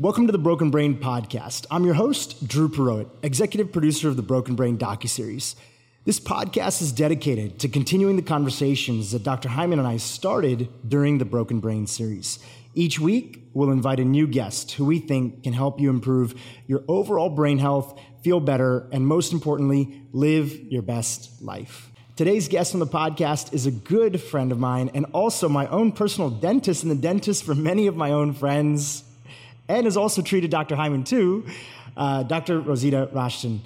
Welcome to the Broken Brain Podcast. I'm your host, Dhru Purohit, executive producer of the Broken Brain docuseries. This podcast is dedicated to continuing the conversations that Dr. Hyman and I started during the Broken Brain series. Each week, we'll invite a new guest who we think can help you improve your overall brain health, feel better, and most importantly, live your best life. Today's guest on the podcast is a good friend of mine and also my own personal dentist and the dentist for many of my own friends, and has also treated Dr. Hyman too, uh, Dr. Rouzita Rashtian.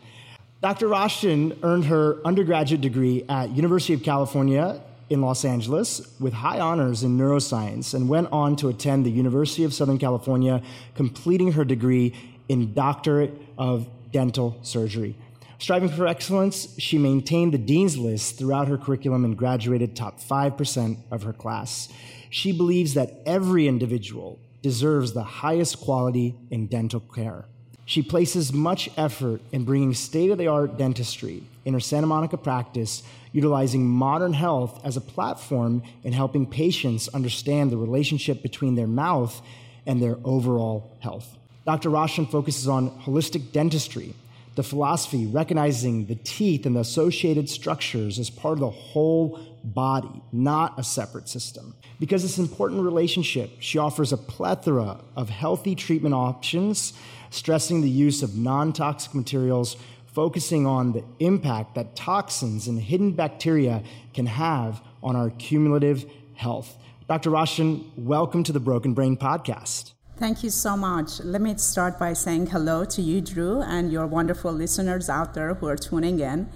Dr. Rashtian earned her undergraduate degree at University of California in Los Angeles with high honors in neuroscience and went on to attend the University of Southern California, completing her degree in Doctorate of Dental Surgery. Striving for excellence, she maintained the dean's list throughout her curriculum and graduated top 5% of her class. She believes that every individual deserves the highest quality in dental care. She places much effort in bringing state of the art dentistry in her Santa Monica practice, utilizing modern health as a platform in helping patients understand the relationship between their mouth and their overall health. Dr. Rashtian focuses on holistic dentistry, the philosophy recognizing the teeth and the associated structures as part of the whole body, not a separate system. Because an important relationship, she offers a plethora of healthy treatment options stressing the use of non toxic materials, focusing on the impact that toxins and hidden bacteria can have on our cumulative health. Dr. Rashtian, welcome to the Broken Brain Podcast. Thank you so much. Let me start by saying hello to you, Dhru, and your wonderful listeners out there who are tuning in.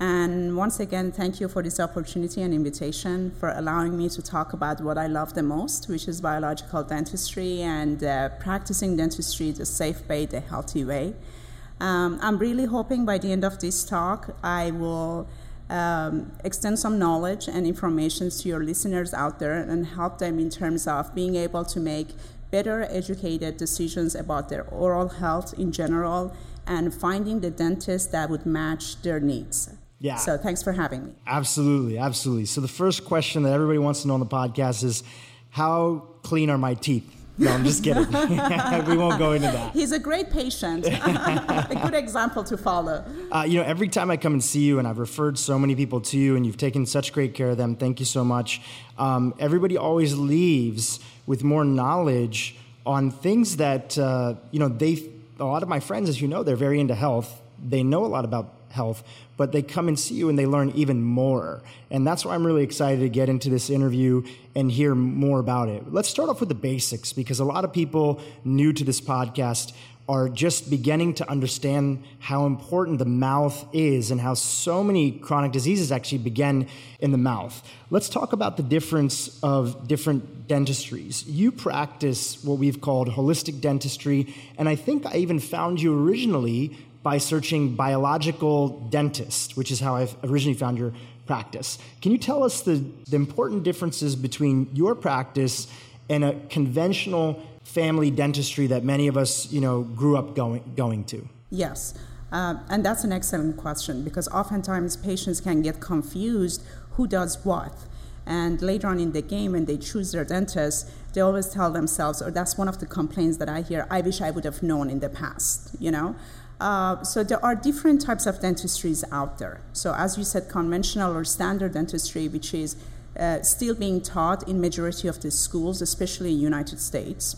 And once again, thank you for this opportunity and invitation for allowing me to talk about what I love the most, which is biological dentistry and uh, practicing dentistry the safe way, the healthy way. Um, I'm really hoping by the end of this talk, I will um, extend some knowledge and information to your listeners out there and help them in terms of being able to make better educated decisions about their oral health in general and finding the dentist that would match their needs. Yeah. So thanks for having me. Absolutely, absolutely. So the first question that everybody wants to know on the podcast is how clean are my teeth? No, I'm just kidding. we won't go into that. He's a great patient, a good example to follow. Uh, you know, every time I come and see you, and I've referred so many people to you, and you've taken such great care of them. Thank you so much. Um, everybody always leaves with more knowledge on things that uh, you know. They a lot of my friends, as you know, they're very into health. They know a lot about health, but they come and see you and they learn even more. And that's why I'm really excited to get into this interview and hear more about it. Let's start off with the basics because a lot of people new to this podcast are just beginning to understand how important the mouth is and how so many chronic diseases actually begin in the mouth. Let's talk about the difference of different dentistries. You practice what we've called holistic dentistry, and I think I even found you originally by searching biological dentist, which is how I originally found your practice. Can you tell us the, the important differences between your practice and a conventional family dentistry that many of us, you know, grew up going, going to? Yes. Uh, and that's an excellent question because oftentimes patients can get confused who does what. And later on in the game, when they choose their dentist, they always tell themselves, or that's one of the complaints that I hear, I wish I would have known in the past, you know? Uh, so there are different types of dentistries out there. So as you said, conventional or standard dentistry, which is uh, still being taught in majority of the schools, especially in United States,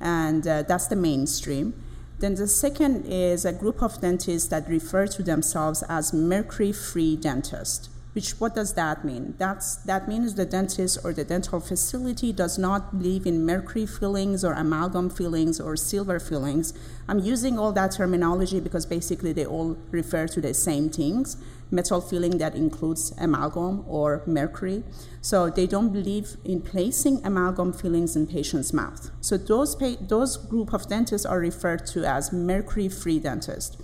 and uh, that's the mainstream. Then the second is a group of dentists that refer to themselves as mercury-free dentists. Which what does that mean? That's that means the dentist or the dental facility does not believe in mercury fillings or amalgam fillings or silver fillings. I'm using all that terminology because basically they all refer to the same things. Metal filling that includes amalgam or mercury. So they don't believe in placing amalgam fillings in patient's mouth. So those pa- those group of dentists are referred to as mercury-free dentists.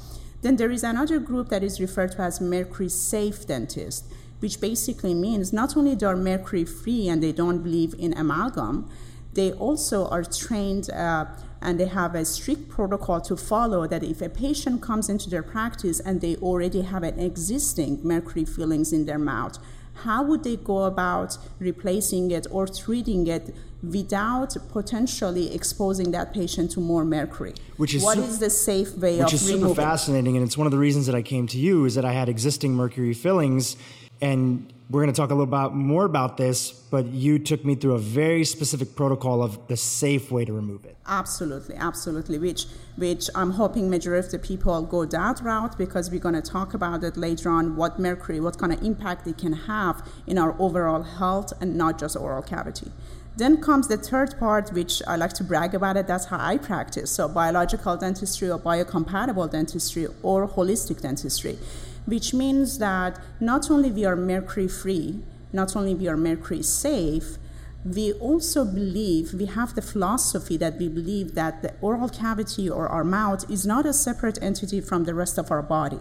Then there is another group that is referred to as mercury safe dentist, which basically means not only they are mercury free and they don't believe in amalgam, they also are trained uh, and they have a strict protocol to follow that if a patient comes into their practice and they already have an existing mercury fillings in their mouth, how would they go about replacing it or treating it without potentially exposing that patient to more mercury? Which is what su- is the safe way which of Which is super fascinating and it's one of the reasons that i came to you is that i had existing mercury fillings and we're going to talk a little about more about this but you took me through a very specific protocol of the safe way to remove it Absolutely, absolutely. Which, which I'm hoping majority of the people go that route because we're going to talk about it later on. What mercury, what kind of impact it can have in our overall health, and not just oral cavity. Then comes the third part, which I like to brag about it. That's how I practice. So biological dentistry or biocompatible dentistry or holistic dentistry, which means that not only we are mercury free, not only we are mercury safe, we also believe we have the philosophy that we believe that the oral cavity or our mouth is not a separate entity from the rest of our body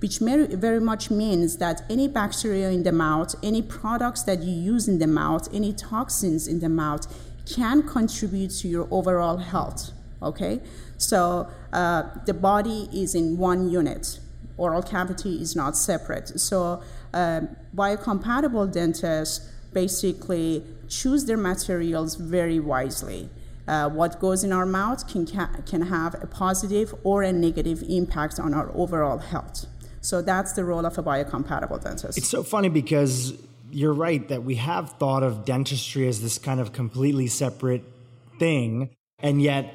which very, much means that any bacteria in the mouth any products that you use in the mouth any toxins in the mouth can contribute to your overall health okay? So uh, the body is in one unit oral cavity is not separate so uh, biocompatible dentists basically choose their materials very wisely. Uh, what goes in our mouth can, ca- can have a positive or a negative impact on our overall health. So that's the role of a biocompatible dentist. It's so funny because you're right that we have thought of dentistry as this kind of completely separate thing, and yet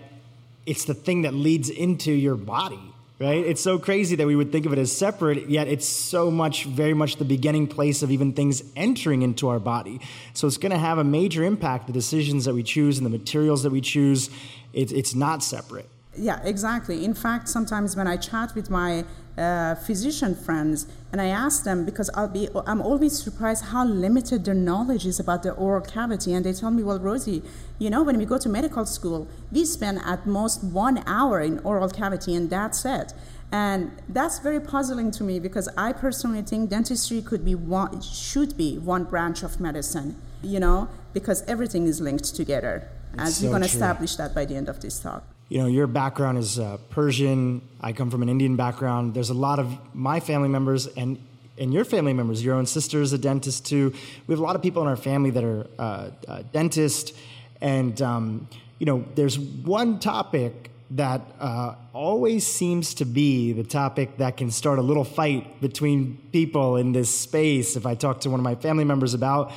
it's the thing that leads into your body, right? It's so crazy that we would think of it as separate, yet it's so much, very much the beginning place of even things entering into our body. So it's going to have a major impact, the decisions that we choose and the materials that we choose. It's, it's not separate. Yeah, exactly. In fact, sometimes when I chat with my uh, physician friends and I ask them because I'll be I'm always surprised how limited their knowledge is about the oral cavity and they tell me well Rosie you know when we go to medical school we spend at most one hour in oral cavity and that's it. And that's very puzzling to me because I personally think dentistry could be one should be one branch of medicine you know because everything is linked together as so we're going to establish that by the end of this talk you know, your background is uh, Persian. I come from an Indian background. There's a lot of my family members and and your family members. Your own sister is a dentist too. We have a lot of people in our family that are uh, uh, dentists, and um, you know, there's one topic that uh, always seems to be the topic that can start a little fight between people in this space. If I talk to one of my family members about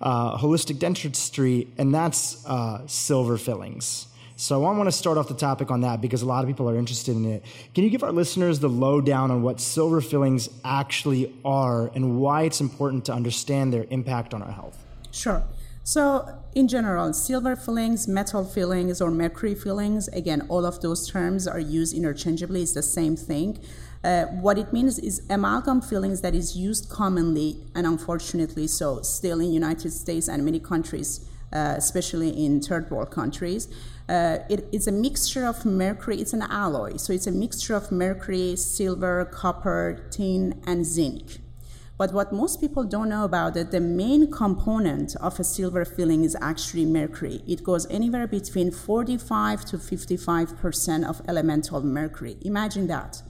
uh, holistic dentistry, and that's uh, silver fillings. So I want to start off the topic on that because a lot of people are interested in it. Can you give our listeners the lowdown on what silver fillings actually are and why it's important to understand their impact on our health? Sure. So, in general, silver fillings, metal fillings, or mercury fillings, again, all of those terms are used interchangeably. It's the same thing. Uh, what it means is amalgam fillings that is used commonly and unfortunately so still in United States and many countries, uh, especially in third world countries. Uh, it's a mixture of mercury, it's an alloy, so it's a mixture of mercury, silver, copper, tin, and zinc. But what most people don't know about it, the main component of a silver filling is actually mercury. It goes anywhere between 45 to 55% of elemental mercury. Imagine that.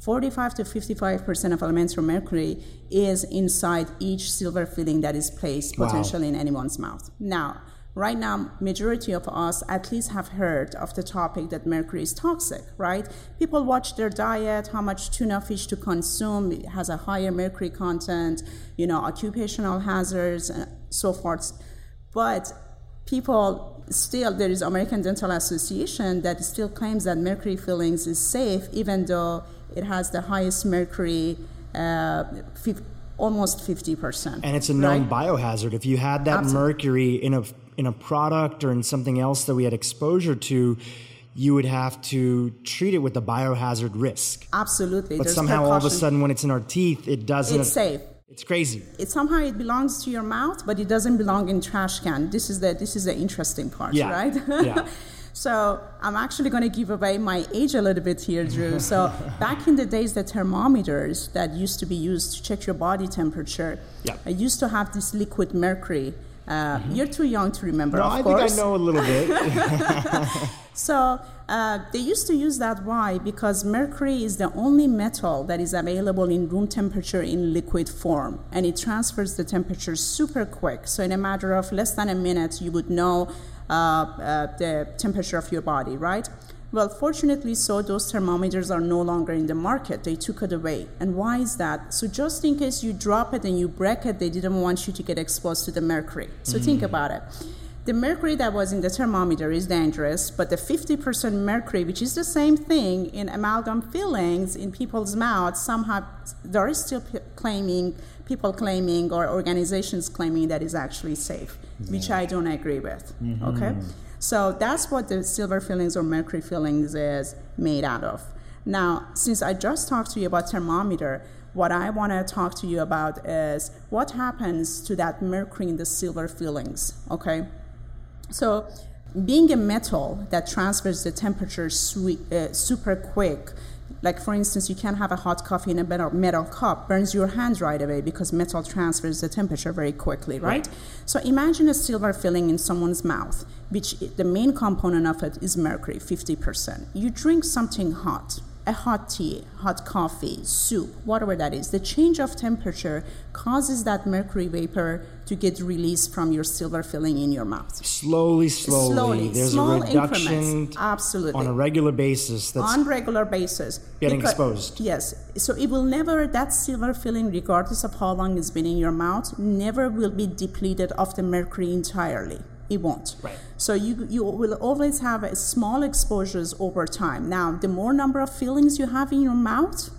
45 to 55% of elemental mercury is inside each silver filling that is placed Wow. potentially in anyone's mouth. Now, right now majority of us at least have heard of the topic that mercury is toxic right people watch their diet how much tuna fish to consume it has a higher mercury content you know occupational hazards and so forth but people still there is american dental association that still claims that mercury fillings is safe even though it has the highest mercury uh, almost 50% And it's a known right? biohazard. If you had that Absolutely. mercury in a in a product or in something else that we had exposure to, you would have to treat it with the biohazard risk. absolutely But There's somehow all of a sudden when it's in our teeth, it doesn't it's safe It's crazy. it somehow it belongs to your mouth, but it doesn't belong in trash can. This is the this is the interesting part, Yeah. right? Yeah. so I'm actually going to give away my age a little bit here, Dhru. So back in the days, the thermometers that used to be used to check your body temperature, Yeah. I used to have this liquid mercury. Uh, You're too young to remember, No, of I course. think I know a little bit. So uh, they used to use that why? Because mercury is the only metal that is available in room temperature in liquid form, and it transfers the temperature super quick. So in a matter of less than a minute, you would know uh, uh, the temperature of your body, right? Well, fortunately, so those thermometers are no longer in the market. They took it away. And why is that? So, just in case you drop it and you break it, they didn't want you to get exposed to the mercury. So, mm. think about it. The mercury that was in the thermometer is dangerous, but the 50% mercury, which is the same thing in amalgam fillings in people's mouths, somehow there is still p- claiming, people claiming, or organizations claiming that is actually safe, yeah. which I don't agree with. Mm-hmm. Okay? So that's what the silver fillings or mercury fillings is made out of. Now, since I just talked to you about thermometer, what I want to talk to you about is what happens to that mercury in the silver fillings, okay? So, being a metal that transfers the temperature sweet, uh, super quick, like for instance, you can have a hot coffee in a metal, metal cup, burns your hand right away because metal transfers the temperature very quickly, right? right? So imagine a silver filling in someone's mouth, which the main component of it is mercury, 50%. You drink something hot, a hot tea, hot coffee, soup, whatever that is, the change of temperature causes that mercury vapor to get released from your silver filling in your mouth. Slowly, slowly. slowly There's Small a reduction Absolutely. on a regular basis. That's on regular basis. Getting because, exposed. Yes. So it will never, that silver filling, regardless of how long it's been in your mouth, never will be depleted of the mercury entirely it won't. Right. So you you will always have a small exposures over time. Now, the more number of fillings you have in your mouth,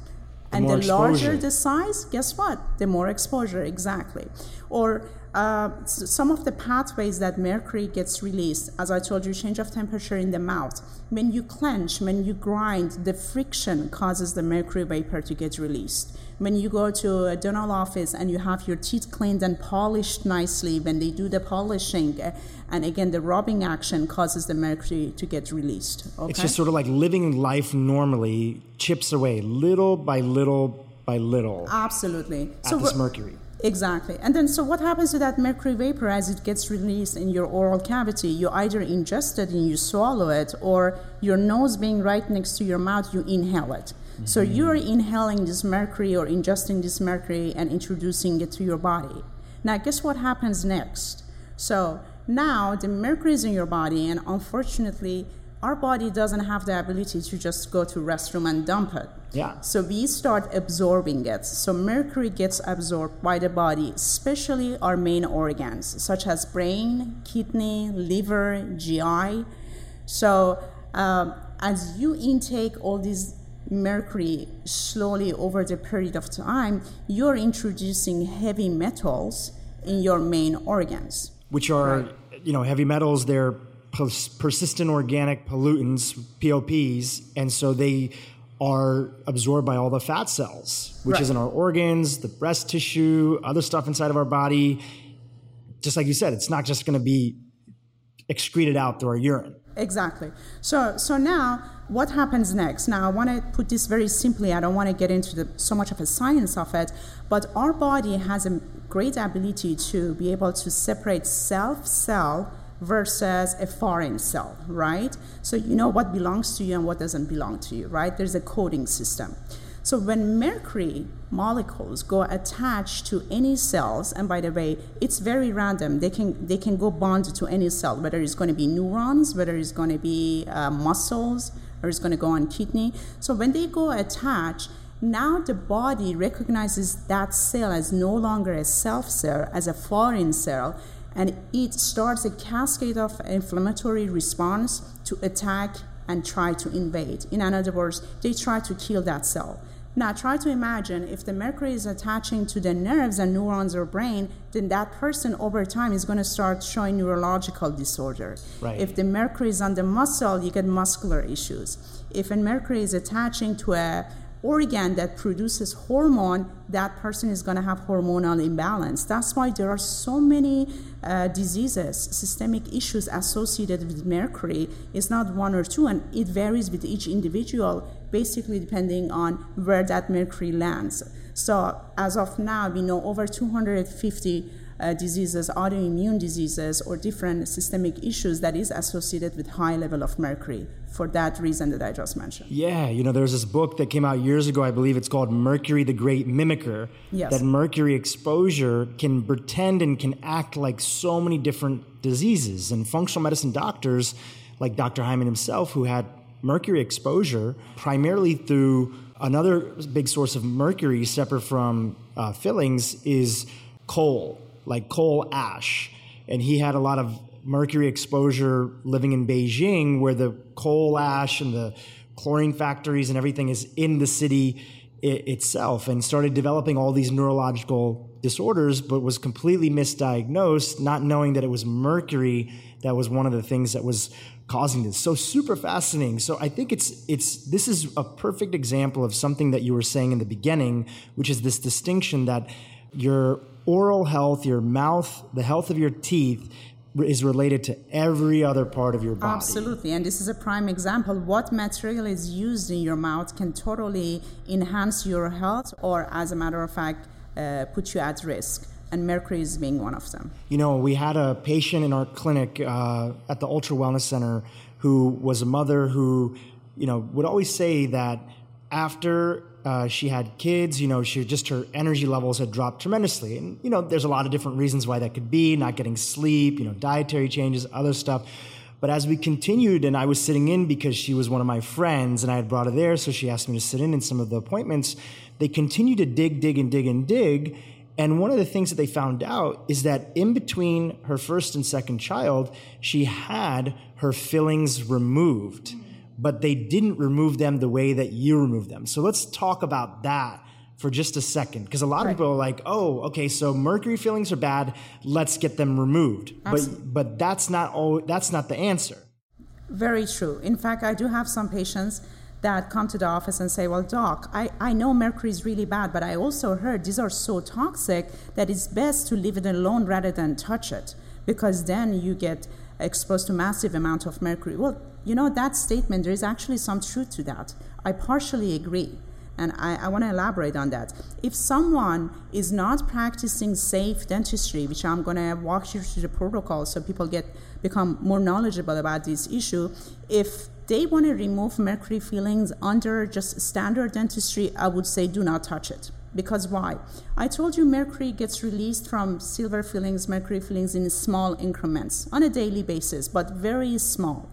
the and the exposure. larger the size, guess what? The more exposure, exactly. Or uh, some of the pathways that mercury gets released, as I told you, change of temperature in the mouth. When you clench, when you grind, the friction causes the mercury vapor to get released when you go to a dental office and you have your teeth cleaned and polished nicely, when they do the polishing, uh, and again, the rubbing action causes the mercury to get released. Okay? It's just sort of like living life normally chips away little by little by little. Absolutely. At so this mercury. Exactly. And then, so what happens to that mercury vapor as it gets released in your oral cavity? You either ingest it and you swallow it, or your nose being right next to your mouth, you inhale it. So mm-hmm. you're inhaling this mercury or ingesting this mercury and introducing it to your body. Now, guess what happens next? So now the mercury is in your body, and unfortunately, our body doesn't have the ability to just go to restroom and dump it. Yeah. So we start absorbing it. So mercury gets absorbed by the body, especially our main organs, such as brain, kidney, liver, GI. So um, as you intake all these mercury slowly over the period of time, you're introducing heavy metals in your main organs. Which are, right. You know, heavy metals, they're persistent organic pollutants, POPs, and so they are absorbed by all the fat cells, which right. is in our organs, the breast tissue, other stuff inside of our body. Just like you said, it's not just going to be excreted out through our urine. Exactly. So, so now what happens next? Now, I want to put this very simply. I don't want to get into the, so much of a science of it, but our body has a great ability to be able to separate self cell versus a foreign cell, right? So you know what belongs to you and what doesn't belong to you, right? There's a coding system. So when mercury molecules go attached to any cells, and by the way, it's very random. They can they can go bond to any cell, whether it's going to be neurons, whether it's going to be uh, muscles, or it's going to go on kidney. So when they go attach, now the body recognizes that cell as no longer a self cell, as a foreign cell, and it starts a cascade of inflammatory response to attack and try to invade. In other words, they try to kill that cell. Now try to imagine if the mercury is attaching to the nerves and neurons or brain, then that person over time is going to start showing neurological disorder. Right. If the mercury is on the muscle, you get muscular issues. If a mercury is attaching to a organ that produces hormone, that person is going to have hormonal imbalance. That's why there are so many uh, diseases, systemic issues associated with mercury. It's not one or two, and it varies with each individual, basically depending on where that mercury lands. So, as of now, we know over 250 uh, diseases, autoimmune diseases, or different systemic issues that is associated with high level of mercury for that reason that I just mentioned. Yeah, you know, there's this book that came out years ago, I believe it's called Mercury the Great Mimicker. Yes. That mercury exposure can pretend and can act like so many different diseases. And functional medicine doctors, like Dr. Hyman himself, who had mercury exposure primarily through another big source of mercury separate from uh, fillings is coal, like coal ash. And he had a lot of mercury exposure living in Beijing, where the coal ash and the chlorine factories and everything is in the city itself, and started developing all these neurological disorders, but was completely misdiagnosed, not knowing that it was mercury that was one of the things that was causing this. So super fascinating. So I think it's it's this is a perfect example of something that you were saying in the beginning, which is this distinction that your oral health, your mouth, the health of your teeth is related to every other part of your body. Absolutely. And this is a prime example. What material is used in your mouth can totally enhance your health or, as a matter of fact, uh, put you at risk. And mercury is being one of them. You know, we had a patient in our clinic uh, at the Ultra Wellness Center who was a mother who, you know, would always say that after uh, she had kids, you know, she just her energy levels had dropped tremendously. And, you know, there's a lot of different reasons why that could be not getting sleep, you know, dietary changes, other stuff. But as we continued, and I was sitting in because she was one of my friends and I had brought her there, so she asked me to sit in in some of the appointments. They continued to dig, dig, and dig and dig. And one of the things that they found out is that in between her first and second child, she had her fillings removed but they didn't remove them the way that you remove them. So let's talk about that for just a second because a lot right. of people are like, "Oh, okay, so mercury fillings are bad. Let's get them removed." Absolutely. But but that's not all. That's not the answer. Very true. In fact, I do have some patients that come to the office and say, Well, doc, I, I know mercury is really bad, but I also heard these are so toxic that it's best to leave it alone rather than touch it because then you get exposed to massive amount of mercury. Well, you know, that statement, there is actually some truth to that. I partially agree. And I, I want to elaborate on that. If someone is not practicing safe dentistry, which I'm going to walk you through the protocol so people get become more knowledgeable about this issue, if they want to remove mercury fillings under just standard dentistry, I would say do not touch it. Because why? I told you mercury gets released from silver fillings, mercury fillings in small increments on a daily basis, but very small.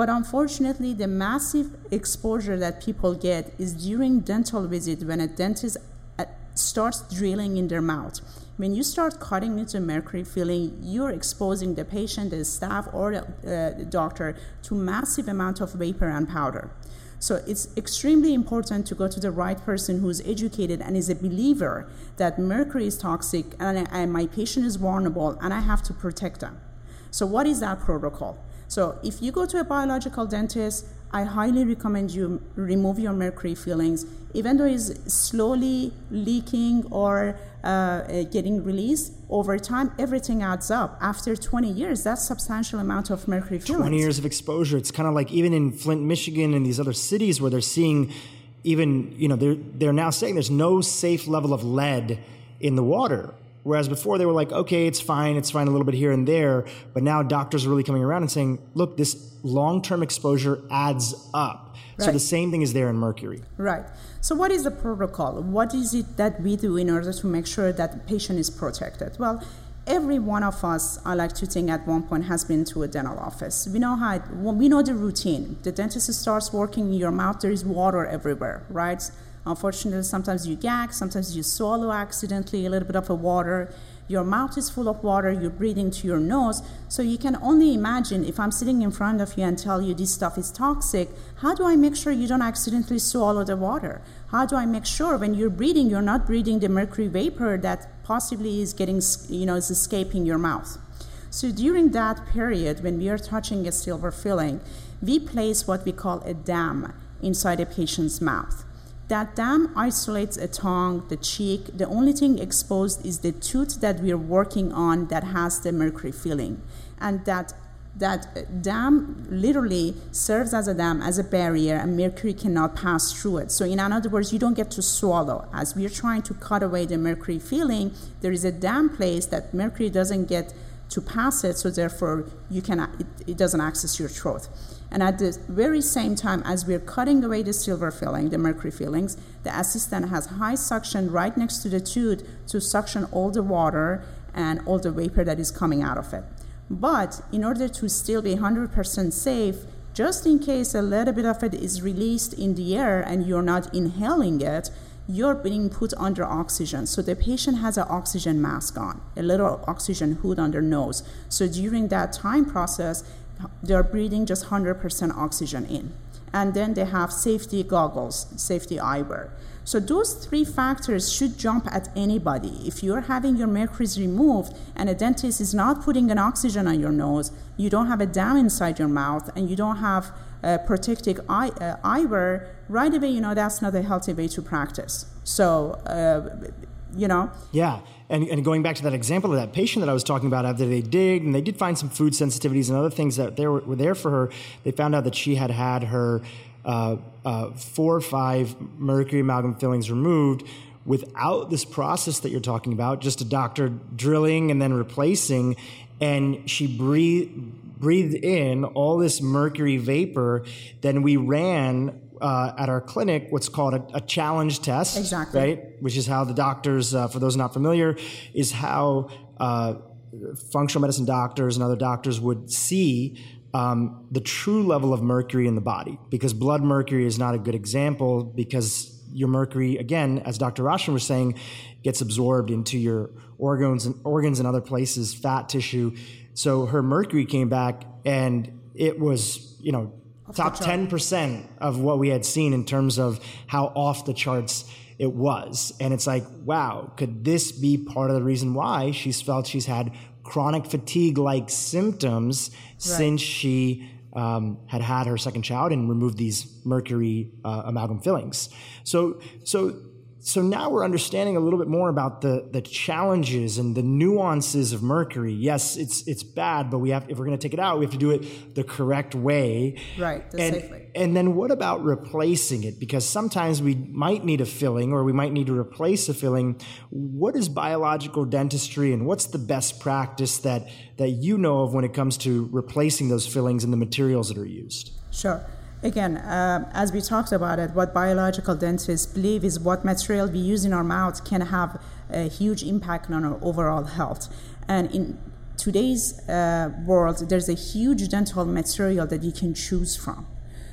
But unfortunately, the massive exposure that people get is during dental visit when a dentist uh, starts drilling in their mouth. When you start cutting into mercury filling, you're exposing the patient, the staff, or the uh, doctor to massive amount of vapor and powder. So it's extremely important to go to the right person who's educated and is a believer that mercury is toxic and, and my patient is vulnerable and I have to protect them. So, what is that protocol? So, if you go to a biological dentist, I highly recommend you remove your mercury fillings, even though it's slowly leaking or uh, uh, getting released over time. Everything adds up. After 20 years, that's substantial amount of mercury fillings. 20 years of exposure. It's kind of like even in Flint, Michigan, and these other cities where they're seeing, even you know, they're they're now saying there's no safe level of lead in the water Whereas before they were like, okay, it's fine, it's fine a little bit here and there. But now doctors are really coming around and saying, look, this long term exposure adds up. Right. So the same thing is there in mercury. Right. So what is the protocol? What is it that we do in order to make sure that the patient is protected? Well, every one of us, I like to think, at one point has been to a dental office. We know how. It, we know the routine. The dentist starts working in your mouth. There is water everywhere, right? Unfortunately, sometimes you gag, sometimes you swallow accidentally a little bit of a water. Your mouth is full of water, you're breathing to your nose. So you can only imagine if I'm sitting in front of you and tell you this stuff is toxic, how do I make sure you don't accidentally swallow the water? How do I make sure when you're breathing, you're not breathing the mercury vapor that possibly is getting, you know, is escaping your mouth? So during that period, when we are touching a silver filling, we place what we call a dam inside a patient's mouth. That dam isolates a tongue, the cheek. The only thing exposed is the tooth that we are working on that has the mercury filling. And that that uh, dam literally serves as a dam, as a barrier, and mercury cannot pass through it. So, in other words, you don't get to swallow. As we're trying to cut away the mercury filling, there is a dam place that mercury doesn't get to pass it, so therefore you can it, it doesn't access your throat. And at the very same time, as we're cutting away the silver filling, the mercury fillings, the assistant has high suction right next to the tooth to suction all the water and all the vapor that is coming out of it. But in order to still be 100% safe, just in case a little bit of it is released in the air and you're not inhaling it, you're being put under oxygen. So the patient has an oxygen mask on, a little oxygen hood on their nose. So during that time process, they're breathing just 100% oxygen in. And then they have safety goggles, safety eyewear. So those three factors should jump at anybody. If you're having your mercuries removed and a dentist is not putting an oxygen on your nose, you don't have a dam inside your mouth, and you don't have a protective eye, uh, eyewear, right away you know that's not a healthy way to practice. So, uh, you know. Yeah. And, and going back to that example of that patient that I was talking about, after they did, and they did find some food sensitivities and other things that were, were there for her, they found out that she had had her uh, uh, four or five mercury amalgam fillings removed without this process that you're talking about, just a doctor drilling and then replacing. And she breathed, breathed in all this mercury vapor. Then we ran uh, at our clinic what's called a, a, challenge test. Exactly. Right? Which is how the doctors, uh, for those not familiar, is how uh, functional medicine doctors and other doctors would see um, the true level of mercury in the body. Because blood mercury is not a good example because your mercury, again, as Dr. Rashtian was saying, gets absorbed into your organs and organs and other places, fat tissue. So her mercury came back and it was, you know, top 10% of what we had seen in terms of how off the charts it was. And it's like, wow, could this be part of the reason why she's felt she's had chronic fatigue like symptoms right. since she um, had had her second child and removed these mercury uh, amalgam fillings? So, so so now we're understanding a little bit more about the the challenges and the nuances of mercury. Yes, it's it's bad, but we have if we're going to take it out, we have to do it the correct way. Right, and, safe way. And then what about replacing it? Because sometimes we might need a filling or we might need to replace a filling. What is biological dentistry and what's the best practice that that you know of when it comes to replacing those fillings and the materials that are used? Sure. Again, uh, as we talked about it, what biological dentists believe is what material we use in our mouth can have a huge impact on our overall health. And in today's uh, world, there's a huge dental material that you can choose from.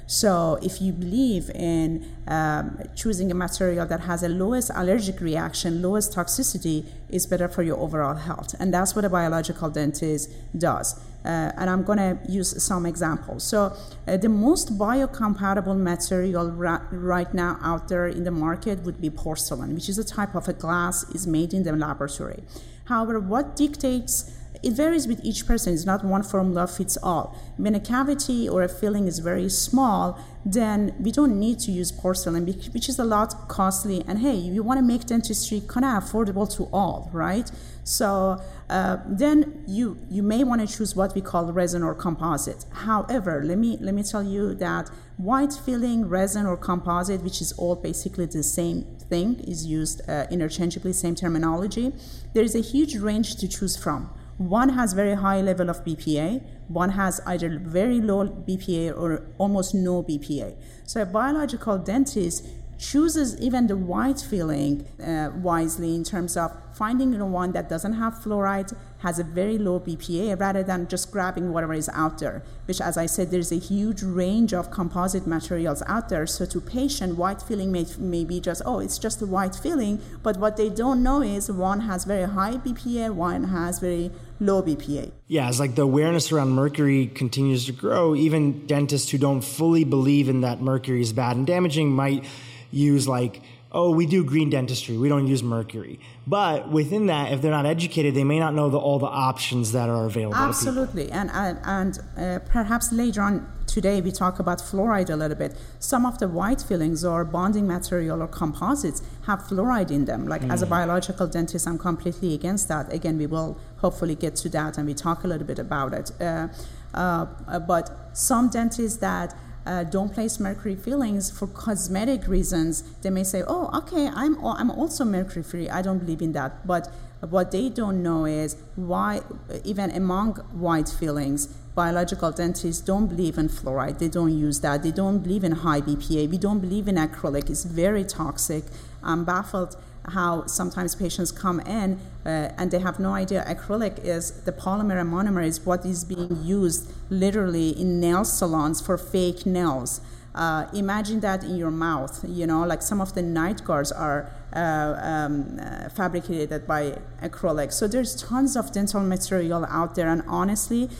So if you believe in um, choosing a material that has the lowest allergic reaction, lowest toxicity, is better for your overall health. And that's what a biological dentist does. Uh, and I'm going to use some examples. So, uh, the most biocompatible material ra- right now out there in the market would be porcelain, which is a type of a glass is made in the laboratory. However, what dictates it varies with each person. It's not one formula fits all. When a cavity or a filling is very small, then we don't need to use porcelain, which is a lot costly. And hey, you want to make dentistry kind of affordable to all, right? So uh, then you you may want to choose what we call resin or composite. However, let me let me tell you that white filling, resin or composite, which is all basically the same thing, is used uh, interchangeably, same terminology. There is a huge range to choose from. One has very high level of BPA, one has either very low BPA or almost no BPA. So a biological dentist chooses even the white filling uh, wisely in terms of finding the one that doesn't have fluoride, has a very low BPA, rather than just grabbing whatever is out there. Which, as I said, there's a huge range of composite materials out there. So to patient, white filling may, may be just, oh, it's just a white filling, but what they don't know is one has very high BPA, one has very low BPA. Yeah, it's like the awareness around mercury continues to grow. Even dentists who don't fully believe in that mercury is bad and damaging might use like oh, we do green dentistry, we don't use mercury. But within that, if they're not educated, they may not know the, all the options that are available. Absolutely, and and, and uh, perhaps later on today we talk about fluoride a little bit. Some of the white fillings or bonding material or composites have fluoride in them. Like mm. as a mm. biological dentist, I'm completely against that. Again, we will hopefully get to that and we talk a little bit about it. Uh, Uh, uh but some dentists that uh, don't place mercury fillings for cosmetic reasons. They may say, "Oh, okay, I'm I'm also mercury free. I don't believe in that." But what they don't know is why, even among white fillings, biological dentists don't believe in fluoride. They don't use that. They don't believe in high BPA. We don't believe in acrylic. It's very toxic. I'm baffled how sometimes patients come in uh, and they have no idea acrylic is the polymer and monomer is what is being used literally in nail salons for fake nails. Uh, imagine that in your mouth, you know, like some of the night guards are uh, um, uh, fabricated by acrylic. So there's tons of dental material out there, and honestly,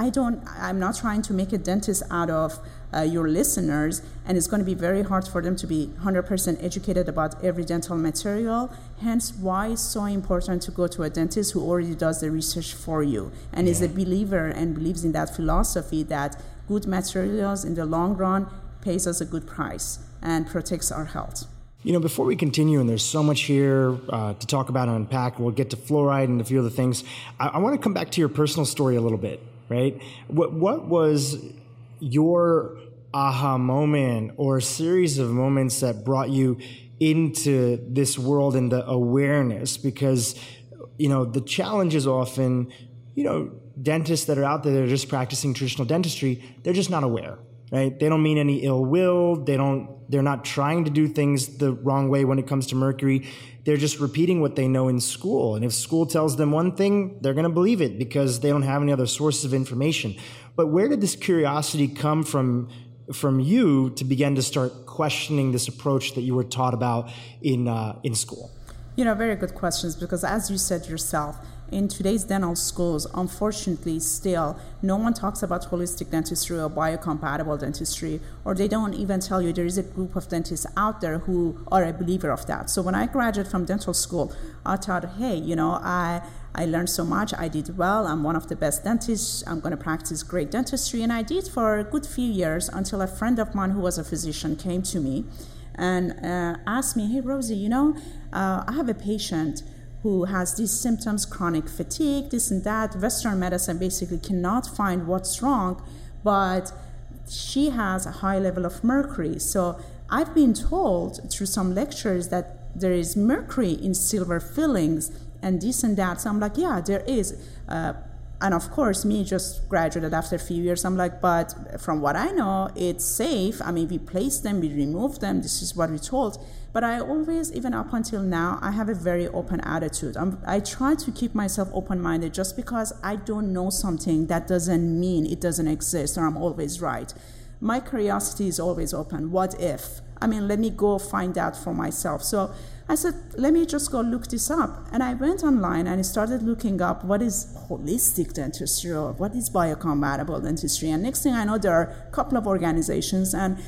I don't. I'm not trying to make a dentist out of uh, your listeners, and it's going to be very hard for them to be 100% educated about every dental material. Hence, why it's so important to go to a dentist who already does the research for you and yeah. is a believer and believes in that philosophy that good materials in the long run pays us a good price and protects our health. You know, before we continue, and there's so much here uh, to talk about and unpack, we'll get to fluoride and a few other things. I, I want to come back to your personal story a little bit, right? What, what was your aha moment or a series of moments that brought you into this world and the awareness? Because you know the challenge is often you know dentists that are out there that are just practicing traditional dentistry they're just not aware right? They don't mean any ill will. They don't they're not trying to do things the wrong way when it comes to mercury. They're just repeating what they know in school. And if school tells them one thing they're going to believe it because they don't have any other sources of information but where did this curiosity come from from you to begin to start questioning this approach that you were taught about in uh, in school? You know, very good questions because as you said yourself, in today's dental schools, unfortunately, still no one talks about holistic dentistry or biocompatible dentistry, or they don't even tell you there is a group of dentists out there who are a believer of that. So when I graduated from dental school, I thought, hey, you know, I I learned so much. I did well. I'm one of the best dentists. I'm going to practice great dentistry, and I did for a good few years until a friend of mine who was a physician came to me and uh, asked me, "Hey, Rosie, you know, uh, I have a patient." who has these symptoms chronic fatigue, this and that. Western medicine basically cannot find what's wrong, but she has a high level of mercury. So I've been told through some lectures that there is mercury in silver fillings and this and that. So I'm like, yeah, there is. Uh, and of course, me just graduated after a few years. I'm like, but from what I know, it's safe. I mean, we place them, we remove them. This is what we told. But I always, even up until now, I have a very open attitude. I'm, i try to keep myself open minded just because I don't know something that doesn't mean it doesn't exist or I'm always right. My curiosity is always open. What if? I mean, let me go find out for myself. So I said, let me just go look this up. And I went online and I started looking up what is holistic dentistry or what is biocompatible dentistry. And next thing I know, there are a couple of organizations. And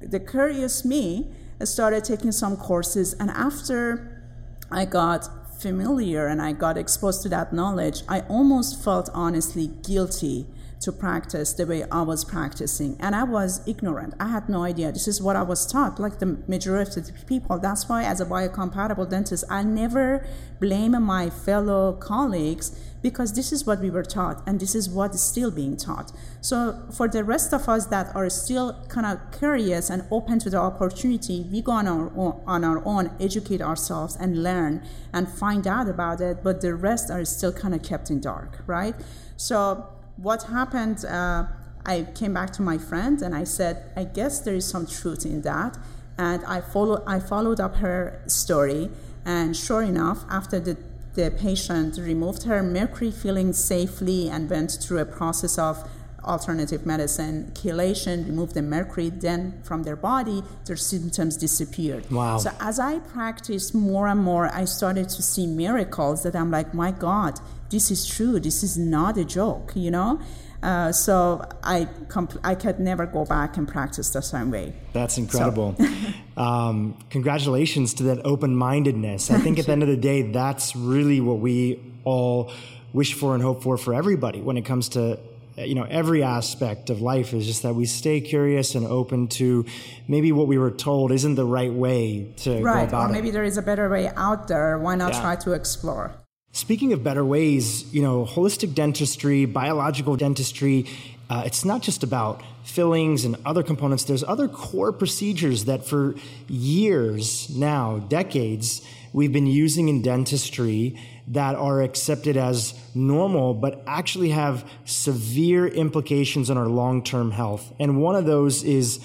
the curious me started taking some courses. And after I got familiar and I got exposed to that knowledge, I almost felt honestly guilty to practice the way I was practicing. And I was ignorant. I had no idea. This is what I was taught, like the majority of people. That's why, as a biocompatible dentist, I never blame my fellow colleagues because this is what we were taught and this is what is still being taught. So, for the rest of us that are still kind of curious and open to the opportunity, we go on our, own, on our own, educate ourselves and learn and find out about it, but the rest are still kind of kept in dark, right? So, what happened, uh, I came back to my friend and I said, I guess there is some truth in that. And I, follow, I followed up her story. And sure enough, after the, the patient removed her mercury filling safely and went through a process of alternative medicine, chelation, removed the mercury, then from their body, their symptoms disappeared. Wow. So as I practiced more and more, I started to see miracles that I'm like, my God, this is true. This is not a joke, you know? Uh, so I compl- I could never go back and practice the same way. That's incredible. So. um, congratulations to that open mindedness. I think at the end of the day, that's really what we all wish for and hope for for everybody when it comes to you know every aspect of life is just that we stay curious and open to maybe what we were told isn't the right way to right. go about or maybe it. there is a better way out there why not yeah. try to explore Speaking of better ways, you know, holistic dentistry, biological dentistry, uh, it's not just about fillings and other components. There's other core procedures that for years now, decades, we've been using in dentistry that are accepted as normal, but actually have severe implications on our long-term health. And one of those is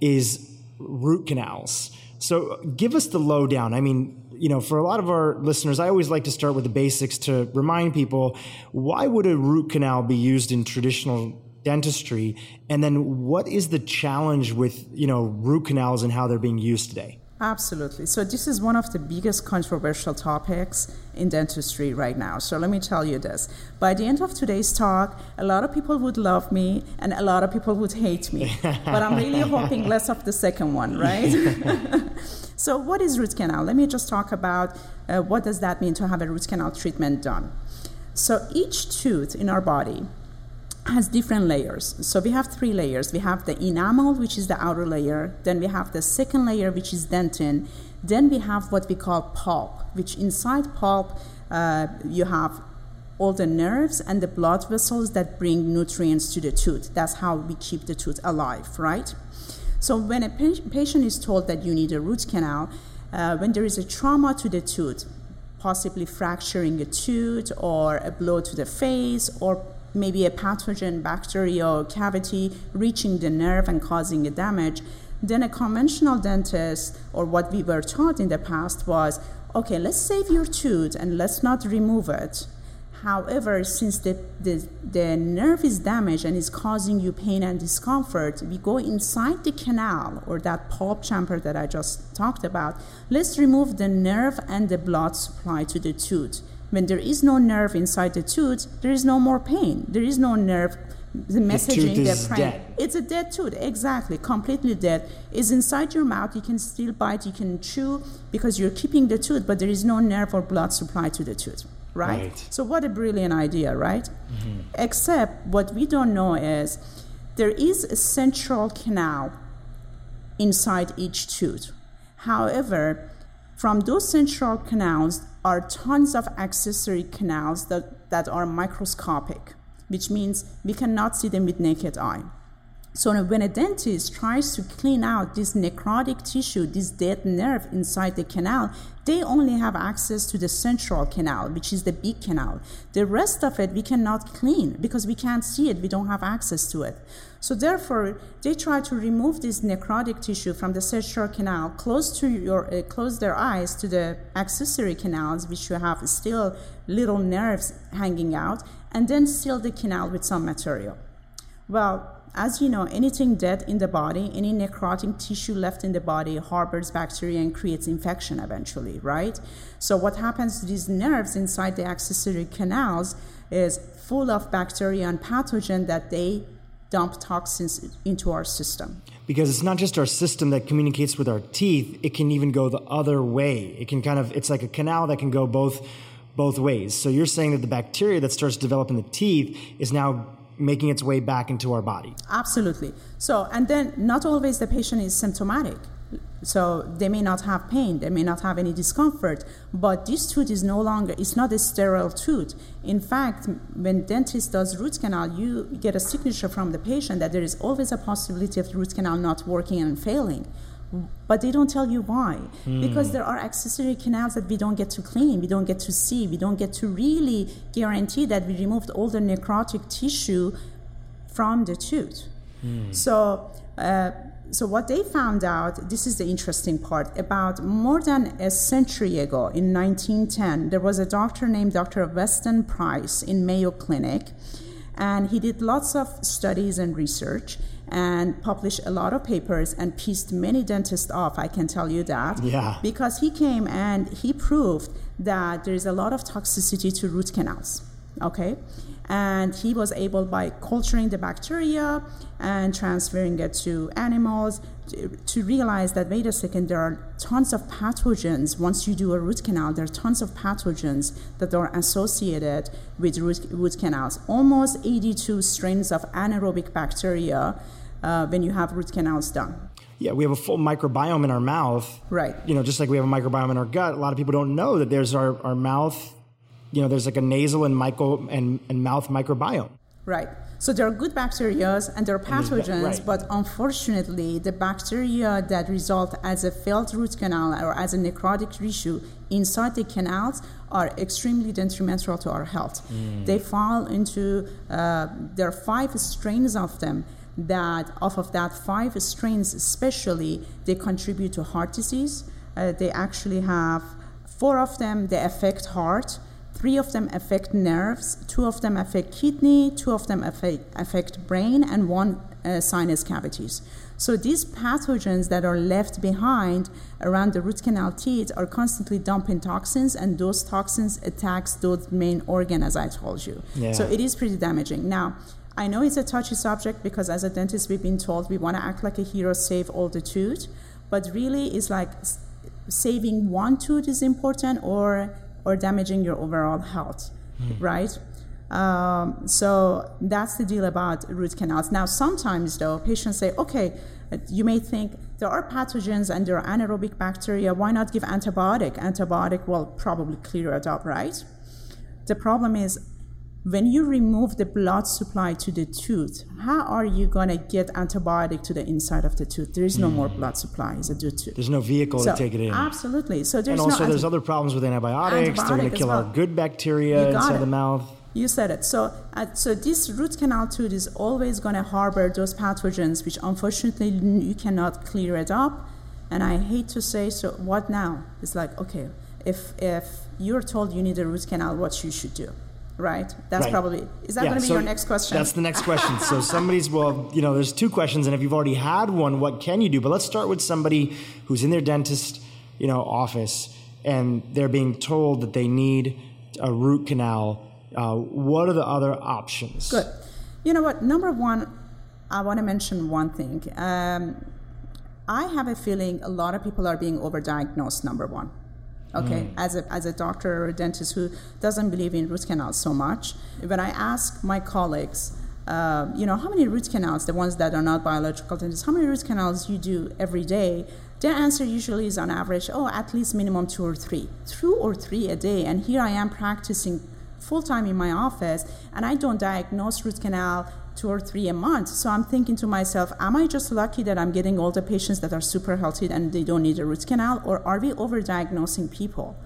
is root canals. So give us the lowdown. I mean, you know, for a lot of our listeners, I always like to start with the basics to remind people why would a root canal be used in traditional dentistry, and then what is the challenge with you know root canals and how they're being used today? Absolutely. So, this is one of the biggest controversial topics in dentistry right now. So, let me tell you this. By the end of today's talk, a lot of people would love me and a lot of people would hate me. but I'm really hoping less of the second one, right? so, what is root canal? Let me just talk about uh, what does that mean to have a root canal treatment done. So, each tooth in our body has different layers. So we have three layers. We have the enamel, which is the outer layer. Then we have the second layer, which is dentin. Then we have what we call pulp, which inside pulp uh, you have all the nerves and the blood vessels that bring nutrients to the tooth. That's how we keep the tooth alive, right? So when a patient is told that you need a root canal, uh, when there is a trauma to the tooth, possibly fracturing a tooth or a blow to the face or maybe a pathogen, bacteria, or cavity reaching the nerve and causing a damage, then a conventional dentist, or what we were taught in the past, was okay, let's save your tooth and let's not remove it. However, since the, the, the nerve is damaged and is causing you pain and discomfort, we go inside the canal or that pulp chamber that I just talked about. Let's remove the nerve and the blood supply to the tooth when there is no nerve inside the tooth, there is no more pain. There is no nerve the messaging the tooth is dead. It's a dead tooth, exactly, completely dead. It's inside your mouth. You can still bite, you can chew because you're keeping the tooth, but there is no nerve or blood supply to the tooth. Right? Right. So what a brilliant idea, right? Mm-hmm. Except what we don't know is there is a central canal inside each tooth. However, from those central canals are tons of accessory canals that, that are microscopic, which means we cannot see them with naked eye. So when a dentist tries to clean out this necrotic tissue, this dead nerve inside the canal, they only have access to the central canal, which is the big canal. The rest of it we cannot clean because we can't see it, we don't have access to it. So therefore, they try to remove this necrotic tissue from the central canal, close to your, uh, close their eyes to the accessory canals, which you have still little nerves hanging out, and then seal the canal with some material. Well, as you know, anything dead in the body, any necrotic tissue left in the body harbors bacteria and creates infection eventually, right? So what happens to these nerves inside the accessory canals is full of bacteria and pathogen that they dump toxins into our system. Because it's not just our system that communicates with our teeth, it can even go the other way. It can kind of, it's like a canal that can go both both ways. So you're saying that the bacteria that starts developing the teeth is now making its way back into our body. Absolutely. So, and then not always the patient is symptomatic. So they may not have pain, they may not have any discomfort, but this tooth is no longer, it's not a sterile tooth. In fact, when dentist does root canal, you get a signature from the patient that there is always a possibility of root canal not working and failing. But they don't tell you why. Because there are accessory canals that we don't get to clean, we don't get to see, we don't get to really guarantee that we removed all the necrotic tissue from the tooth. So, uh, so what they found out, this is the interesting part. About more than a century ago, in 1910, there was a doctor named Dr. Weston Price in Mayo Clinic, and he did lots of studies and research and published a lot of papers and pissed many dentists off. I can tell you that. Yeah. Because he came and he proved that there is a lot of toxicity to root canals. Okay and he was able by culturing the bacteria and transferring it to animals to, to, realize that wait a second there are tons of pathogens once you do a root canal there are tons of pathogens that are associated with root, root canals almost 82 strains of anaerobic bacteria uh, when you have root canals done Yeah, we have a full microbiome in our mouth. Right. You know, just like we have a microbiome in our gut, a lot of people don't know that there's our, our mouth you know, there's like a nasal and, micro, and, and mouth microbiome. Right. So there are good bacteria and there are pathogens, right. but unfortunately, the bacteria that result as a failed root canal or as a necrotic tissue inside the canals are extremely detrimental to our health. Mm. They fall into, uh, there are five strains of them that, off of that five strains especially, they contribute to heart disease. Uh, they actually have four of them, they affect heart Three of them affect nerves, two of them affect kidney, two of them affect, affect brain, and one uh, sinus cavities. So these pathogens that are left behind around the root canal teeth are constantly dumping toxins, and those toxins attacks those main organ, as I told you. Yeah. So it is pretty damaging. Now, I know it's a touchy subject because as a dentist, we've been told we want to act like a hero, save all the tooth, but really, it's like saving one tooth is important, or or damaging your overall health, mm. right? Um, so that's the deal about root canals. Now, sometimes though, patients say, okay, you may think there are pathogens and there are anaerobic bacteria. Why not give antibiotic? Antibiotic will probably clear it up, right? The problem is when you remove the blood supply to the tooth, how are you going to get antibiotic to the inside of the tooth? There is no mm. more blood supply. It's a tooth. There's no vehicle so, to take it in. Absolutely. So there's and also no there's other problems with antibiotics. Antibiotic They're going to kill well. our good bacteria inside it. the mouth. You said it. So, uh, so this root canal tooth is always going to harbor those pathogens, which unfortunately you cannot clear it up. And I hate to say, so what now? It's like, okay, if if you're told you need a root canal, what you should do? Right? That's right. probably is that yeah, going to be so your next question? That's the next question. so somebody's well, you know, there's two questions, and if you've already had one, what can you do? But let's start with somebody who's in their dentist, you know, office, and they're being told that they need a root canal. Uh, what are the other options? Good. You know what? Number one, I want to mention one thing. Um, I have a feeling a lot of people are being overdiagnosed. Number one okay mm. as, a, as a doctor or a dentist who doesn't believe in root canals so much when i ask my colleagues uh, you know how many root canals the ones that are not biological dentists how many root canals you do every day their answer usually is on average oh at least minimum two or three two or three a day and here i am practicing full time in my office and i don't diagnose root canal two or three a month. So I'm thinking to myself, am I just lucky that I'm getting all the patients that are super healthy and they don't need a root canal, or are we overdiagnosing people?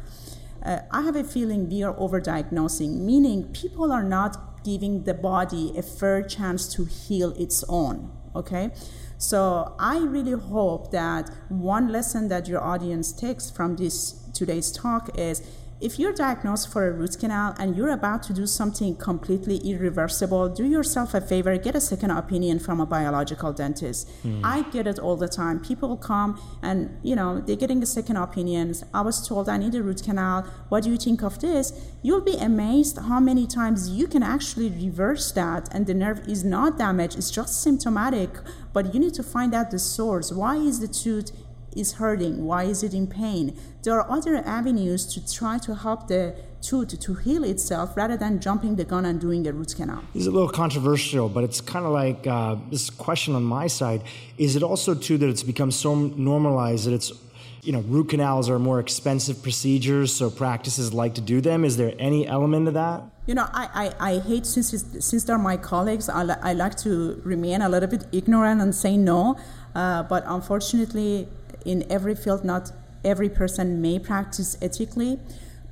Uh, I have a feeling we are overdiagnosing, meaning people are not giving the body a fair chance to heal its own. Okay? So I really hope that one lesson that your audience takes from this today's talk is if you're diagnosed for a root canal and you're about to do something completely irreversible, do yourself a favor, get a second opinion from a biological dentist. Mm. I get it all the time. People come and, you know, they're getting a second opinion. I was told I need a root canal. What do you think of this? You'll be amazed how many times you can actually reverse that and the nerve is not damaged, it's just symptomatic, but you need to find out the source. Why is the tooth is hurting? Why is it in pain? There are other avenues to try to help the tooth to heal itself rather than jumping the gun and doing a root canal. It's a little controversial, but it's kind of like uh, this question on my side. Is it also true that it's become so normalized that it's you know, root canals are more expensive procedures, so practices like to do them. Is there any element of that? You know, I, I, I hate since since they're my colleagues, I, I like to remain a little bit ignorant and say no. Uh, but unfortunately, in every field, not every person may practice ethically.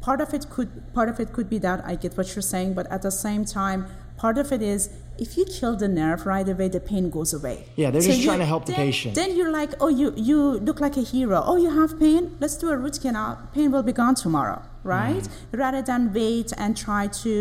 Part of it could part of it could be that I get what you're saying, but at the same time, part of it is if you kill the nerve right away, the pain goes away. Yeah, they're so just trying to help the patient. Then you're like, oh, you you look like a hero. Oh, you have pain? Let's do a root canal. Pain will be gone tomorrow, right? Mm. Rather than wait and try to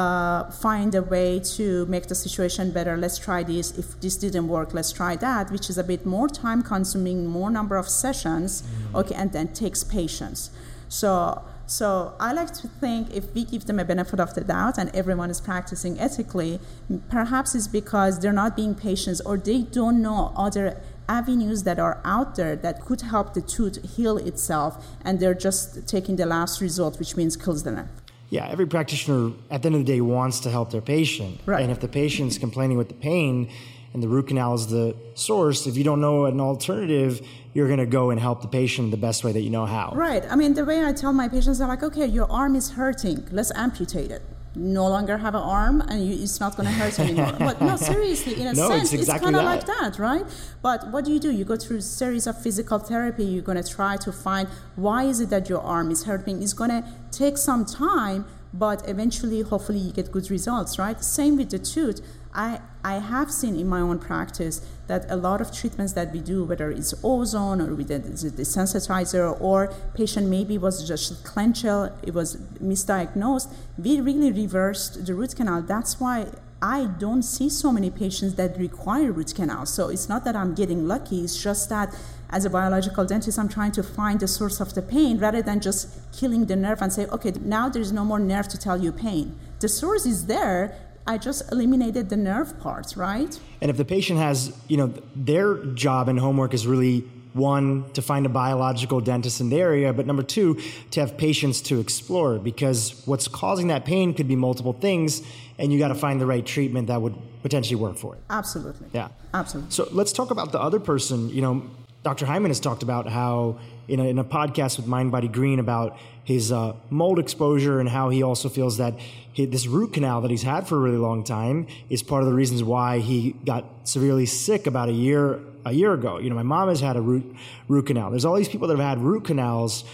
uh, find a way to make the situation better. Let's try this. If this didn't work, let's try that, which is a bit more time consuming, more number of sessions. Mm. Okay, and then takes patience. So so I like to think if we give them a benefit of the doubt and everyone is practicing ethically, perhaps it's because they're not being patient or they don't know other avenues that are out there that could help the tooth heal itself and they're just taking the last result, which means kills the nerve. Yeah, every practitioner at the end of the day wants to help their patient. Right. And if the patient's complaining with the pain, and the root canal is the source, if you don't know an alternative, you're going to go and help the patient the best way that you know how. Right. I mean, the way I tell my patients, they're like, okay, your arm is hurting. Let's amputate it. No longer have an arm, and you, it's not going to hurt anymore. but no, seriously, in a no, sense, it's, exactly it's kind of like that, right? But what do you do? You go through a series of physical therapy. You're going to try to find why is it that your arm is hurting. It's going to take some time, but eventually, hopefully, you get good results, right? Same with the tooth. I, I have seen in my own practice that a lot of treatments that we do, whether it's ozone or with a desensitizer or patient maybe was just clenchal, it was misdiagnosed, we really reversed the root canal. That's why I don't see so many patients that require root canal. So it's not that I'm getting lucky, it's just that as a biological dentist, I'm trying to find the source of the pain rather than just killing the nerve and say, okay, now there's no more nerve to tell you pain. The source is there, I just eliminated the nerve parts, right? And if the patient has, you know, their job and homework is really one to find a biological dentist in the area, but number two, to have patients to explore because what's causing that pain could be multiple things, and you got to find the right treatment that would potentially work for it. Absolutely. Yeah. Absolutely. So let's talk about the other person. You know, Dr. Hyman has talked about how in a, in a podcast with Mind Body Green about his uh, mold exposure and how he also feels that he, this root canal that he's had for a really long time is part of the reasons why he got severely sick about a year a year ago. You know, my mom has had a root root canal. There's all these people that have had root canals.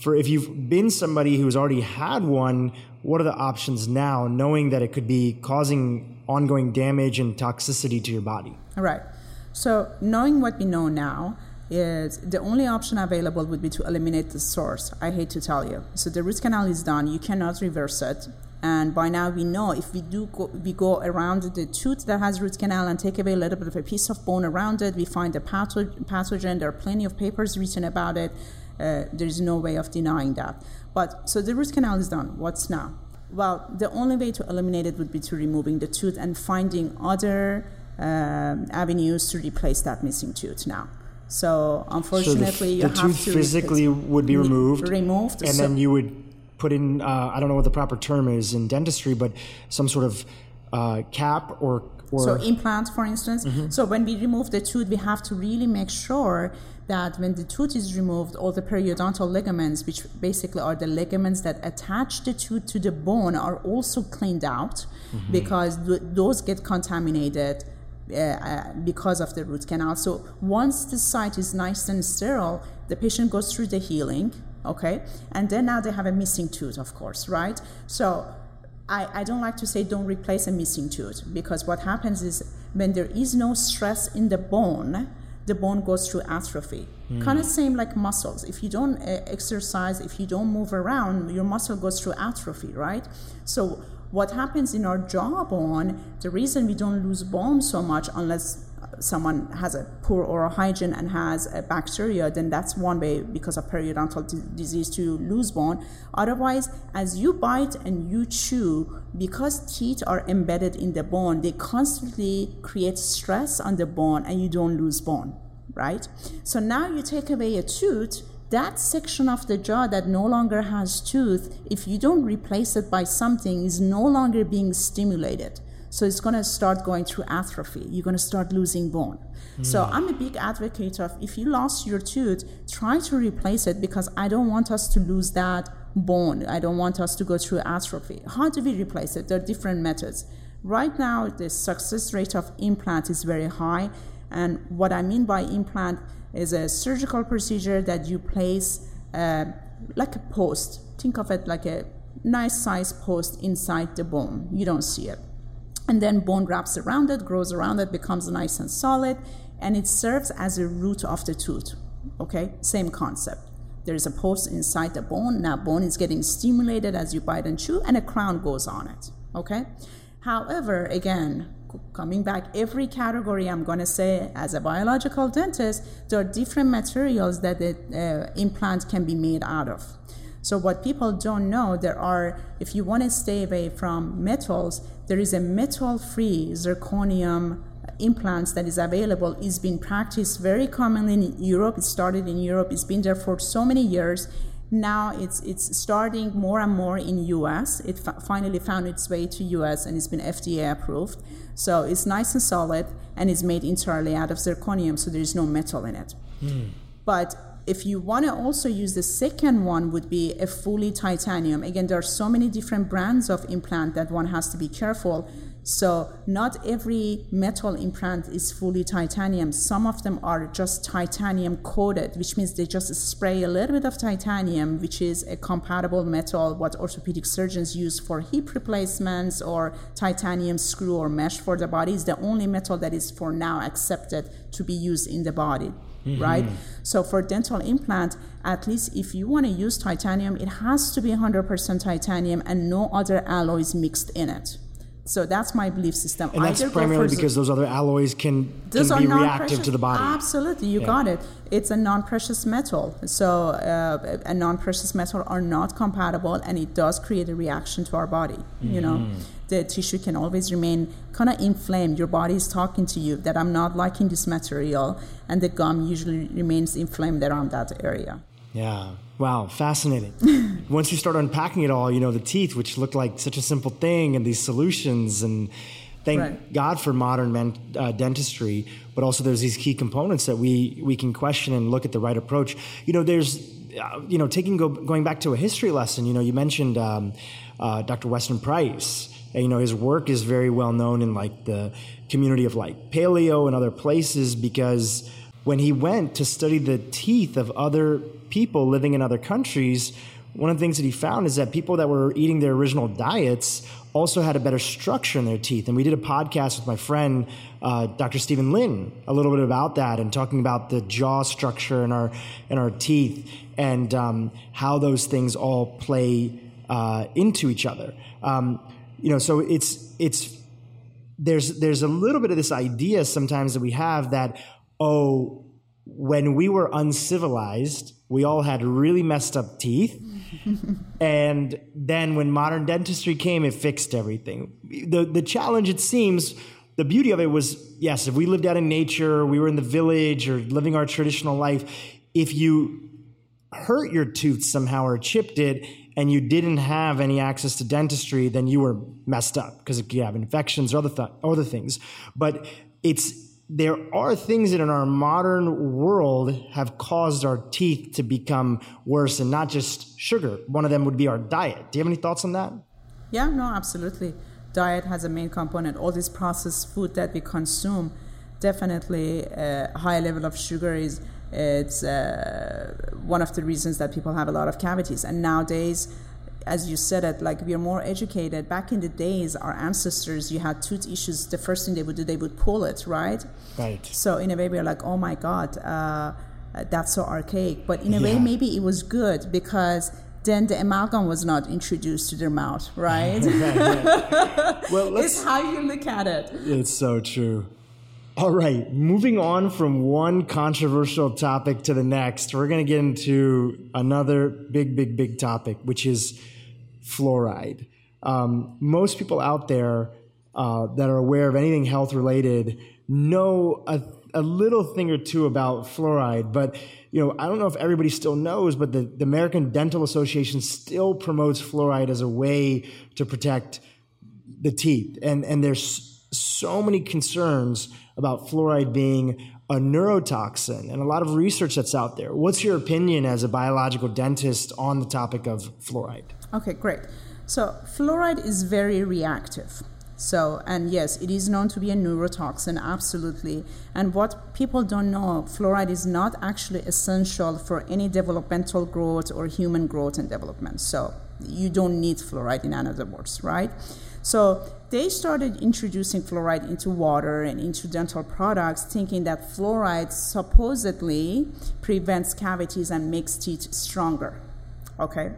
For if you've been somebody who's already had one, what are the options now, knowing that it could be causing ongoing damage and toxicity to your body? All right. So knowing what we know now, is the only option available would be to eliminate the source. I hate to tell you. So the root canal is done. You cannot reverse it. And by now we know if we do go, we go around the tooth that has root canal and take away a little bit of a piece of bone around it, we find the pathogen. There are plenty of papers written about it. Uh, there is no way of denying that. But so the root canal is done. What's now? Well, the only way to eliminate it would be to removing the tooth and finding other um, avenues to replace that missing tooth now. So unfortunately, so the, you the have tooth to physically would be removed, removed, and so then you would put in uh, I don't know what the proper term is in dentistry, but some sort of uh, cap or or so implant, for instance. Mm-hmm. So when we remove the tooth, we have to really make sure that when the tooth is removed, all the periodontal ligaments, which basically are the ligaments that attach the tooth to the bone, are also cleaned out Mm-hmm. because th- those get contaminated. Uh, uh, because of the root canal. So once the site is nice and sterile, the patient goes through the healing, okay? And then now they have a missing tooth, of course, right? So I, I don't like to say don't replace a missing tooth because what happens is when there is no stress in the bone, the bone goes through atrophy. Kind of same like muscles. If you don't uh, exercise, if you don't move around, your muscle goes through atrophy, right? So what happens in our jawbone, the reason we don't lose bone so much unless uh, someone has a poor oral hygiene and has a bacteria, then that's one way because of periodontal d- disease to lose bone. Otherwise, as you bite and you chew, because teeth are embedded in the bone, they constantly create stress on the bone and you don't lose bone, right? So now you take away a tooth, that section of the jaw that no longer has tooth, if you don't replace it by something, is no longer being stimulated. So it's going to start going through atrophy. You're going to start losing bone. Hmm. So I'm a big advocate of if you lost your tooth, try to replace it because I don't want us to lose that bone. I don't want us to go through atrophy. How do we replace it? There are different methods. Right now, the success rate of implant is very high. And what I mean by implant is a surgical procedure that you place uh, like a post. Think of it like a nice size post inside the bone. You don't see it. And then bone wraps around it, grows around it, becomes nice and solid, and it serves as a root of the tooth. Okay, same concept. There is a post inside the bone. Now, bone is getting stimulated as you bite and chew, and a crown goes on it. Okay. However, again, coming back, every category I'm going to say as a biological dentist, there are different materials that the uh, implant can be made out of. So what people don't know, there are, if you want to stay away from metals, there is a metal-free zirconium implants that is available is being practiced very commonly in Europe. It started in Europe. It's been there for so many years. Now it's it's starting more and more in U.S. It fa- finally found its way to U.S. and it's been FDA approved. So it's nice and solid and it's made entirely out of zirconium, so there is no metal in it. Mm. But if you want to also use the second one would be a fully titanium again there are so many different brands of implant that one has to be careful so not every metal implant is fully titanium. Some of them are just titanium coated, which means they just spray a little bit of titanium, which is a compatible metal, what orthopedic surgeons use for hip replacements or titanium screw or mesh for the body is the only metal that is for now accepted to be used in the body. Mm-hmm. right? So for dental implant, at least if you want to use titanium, it has to be 100% titanium and no other alloys mixed in it. So that's my belief system. And that's Either primarily because those other alloys can, can be reactive to the body. Absolutely, you yeah. got it. It's a non-precious metal. So uh, a non-precious metal are not compatible, and it does create a reaction to our body. Mm-hmm. You know, mm-hmm. the tissue can always remain kind of inflamed. Your body is talking to you that I'm not liking this material, and the gum usually remains inflamed around that area. Yeah. Wow, fascinating. Once you start unpacking it all, you know, the teeth, which look like such a simple thing, and these solutions, and thank right. God for modern men, uh, dentistry, but also there's these key components that we, we can question and look at the right approach. You know, there's, uh, you know, taking go, going back to a history lesson, you know, you mentioned um, uh, Dr. Weston Price. And, you know, his work is very well known in like the community of like paleo and other places because when he went to study the teeth of other people living in other countries, one of the things that he found is that people that were eating their original diets also had a better structure in their teeth. And we did a podcast with my friend, uh, Dr. Steven Lin, a little bit about that and talking about the jaw structure in our, in our teeth and um, how those things all play uh, into each other. Um, you know, so it's, it's, there's, there's a little bit of this idea sometimes that we have that, oh, when we were uncivilized, we all had really messed up teeth. and then when modern dentistry came, it fixed everything. The, the challenge, it seems, the beauty of it was yes, if we lived out in nature, we were in the village or living our traditional life, if you hurt your tooth somehow or chipped it and you didn't have any access to dentistry, then you were messed up because you have infections or other, th- other things. But it's there are things that in our modern world have caused our teeth to become worse and not just sugar. One of them would be our diet. Do you have any thoughts on that? Yeah, no, absolutely. Diet has a main component. All this processed food that we consume, definitely a high level of sugar is it's uh, one of the reasons that people have a lot of cavities. And nowadays, as you said it, like we are more educated. Back in the days, our ancestors, you had tooth issues. The first thing they would do, they would pull it, right? Right. So in a way, we're like, oh my god, uh, that's so archaic. But in a yeah. way, maybe it was good because then the amalgam was not introduced to their mouth, right? well, it's how you look at it. It's so true. All right, moving on from one controversial topic to the next, we're going to get into another big, big, big topic, which is fluoride. Um, most people out there uh, that are aware of anything health related know a, a, little thing or two about fluoride, but you know I don't know if everybody still knows, but the, the American Dental Association still promotes fluoride as a way to protect the teeth, and and there's so many concerns about fluoride being a neurotoxin and a lot of research that's out there. What's your opinion as a biological dentist on the topic of fluoride? Okay, great. So, fluoride is very reactive. So, and yes, it is known to be a neurotoxin, absolutely. And what people don't know, fluoride is not actually essential for any developmental growth or human growth and development. So, you don't need fluoride in other words, right? So, they started introducing fluoride into water and into dental products, thinking that fluoride supposedly prevents cavities and makes teeth stronger. Okay?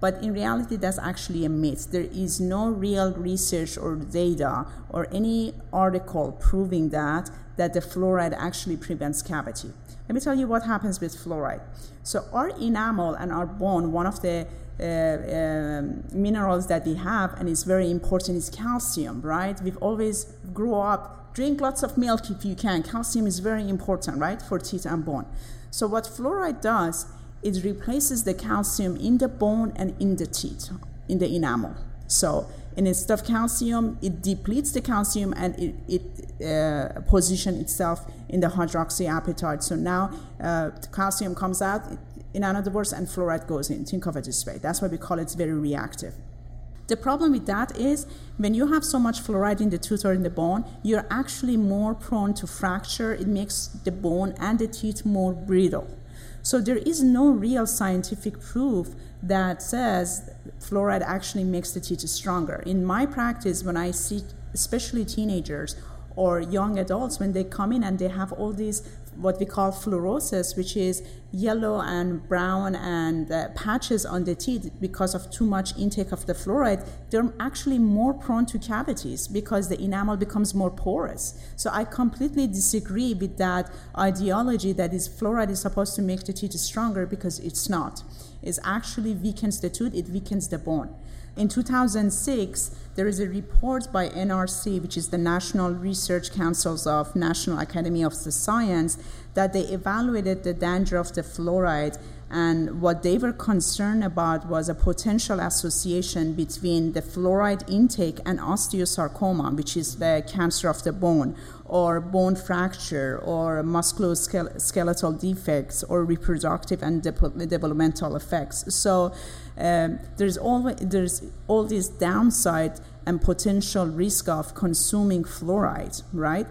But in reality, that's actually a myth. There is no real research or data or any article proving that that the fluoride actually prevents cavity. Let me tell you what happens with fluoride. So our enamel and our bone, one of the uh, uh, minerals that we have and is very important is calcium, right? We've always grew up, drink lots of milk if you can. Calcium is very important, right, for teeth and bone. So what fluoride does, it replaces the calcium in the bone and in the teeth, in the enamel. So instead of calcium, it depletes the calcium and it, it uh, position itself in the hydroxyapatite. So now uh, calcium comes out, in other words, and fluoride goes in. Think of it this way. That's why we call it very reactive. The problem with that is when you have so much fluoride in the tooth or in the bone, you're actually more prone to fracture. It makes the bone and the teeth more brittle. So there is no real scientific proof that says fluoride actually makes the teeth stronger. In my practice, when I see especially teenagers or young adults, when they come in and they have all these what we call fluorosis, which is yellow and brown and uh, patches on the teeth because of too much intake of the fluoride, they're actually more prone to cavities because the enamel becomes more porous. So I completely disagree with that ideology that is fluoride is supposed to make the teeth stronger because it's not. It actually weakens the tooth, it weakens the bone. In 2006, there is a report by NRC, which is the National Research Councils of National Academy of the Science, that they evaluated the danger of the fluoride and what they were concerned about was a potential association between the fluoride intake and osteosarcoma, which is the cancer of the bone, or bone fracture, or musculoskeletal defects, or reproductive and de- developmental effects. So um, there's always there's all these downside and potential risk of consuming fluoride, right?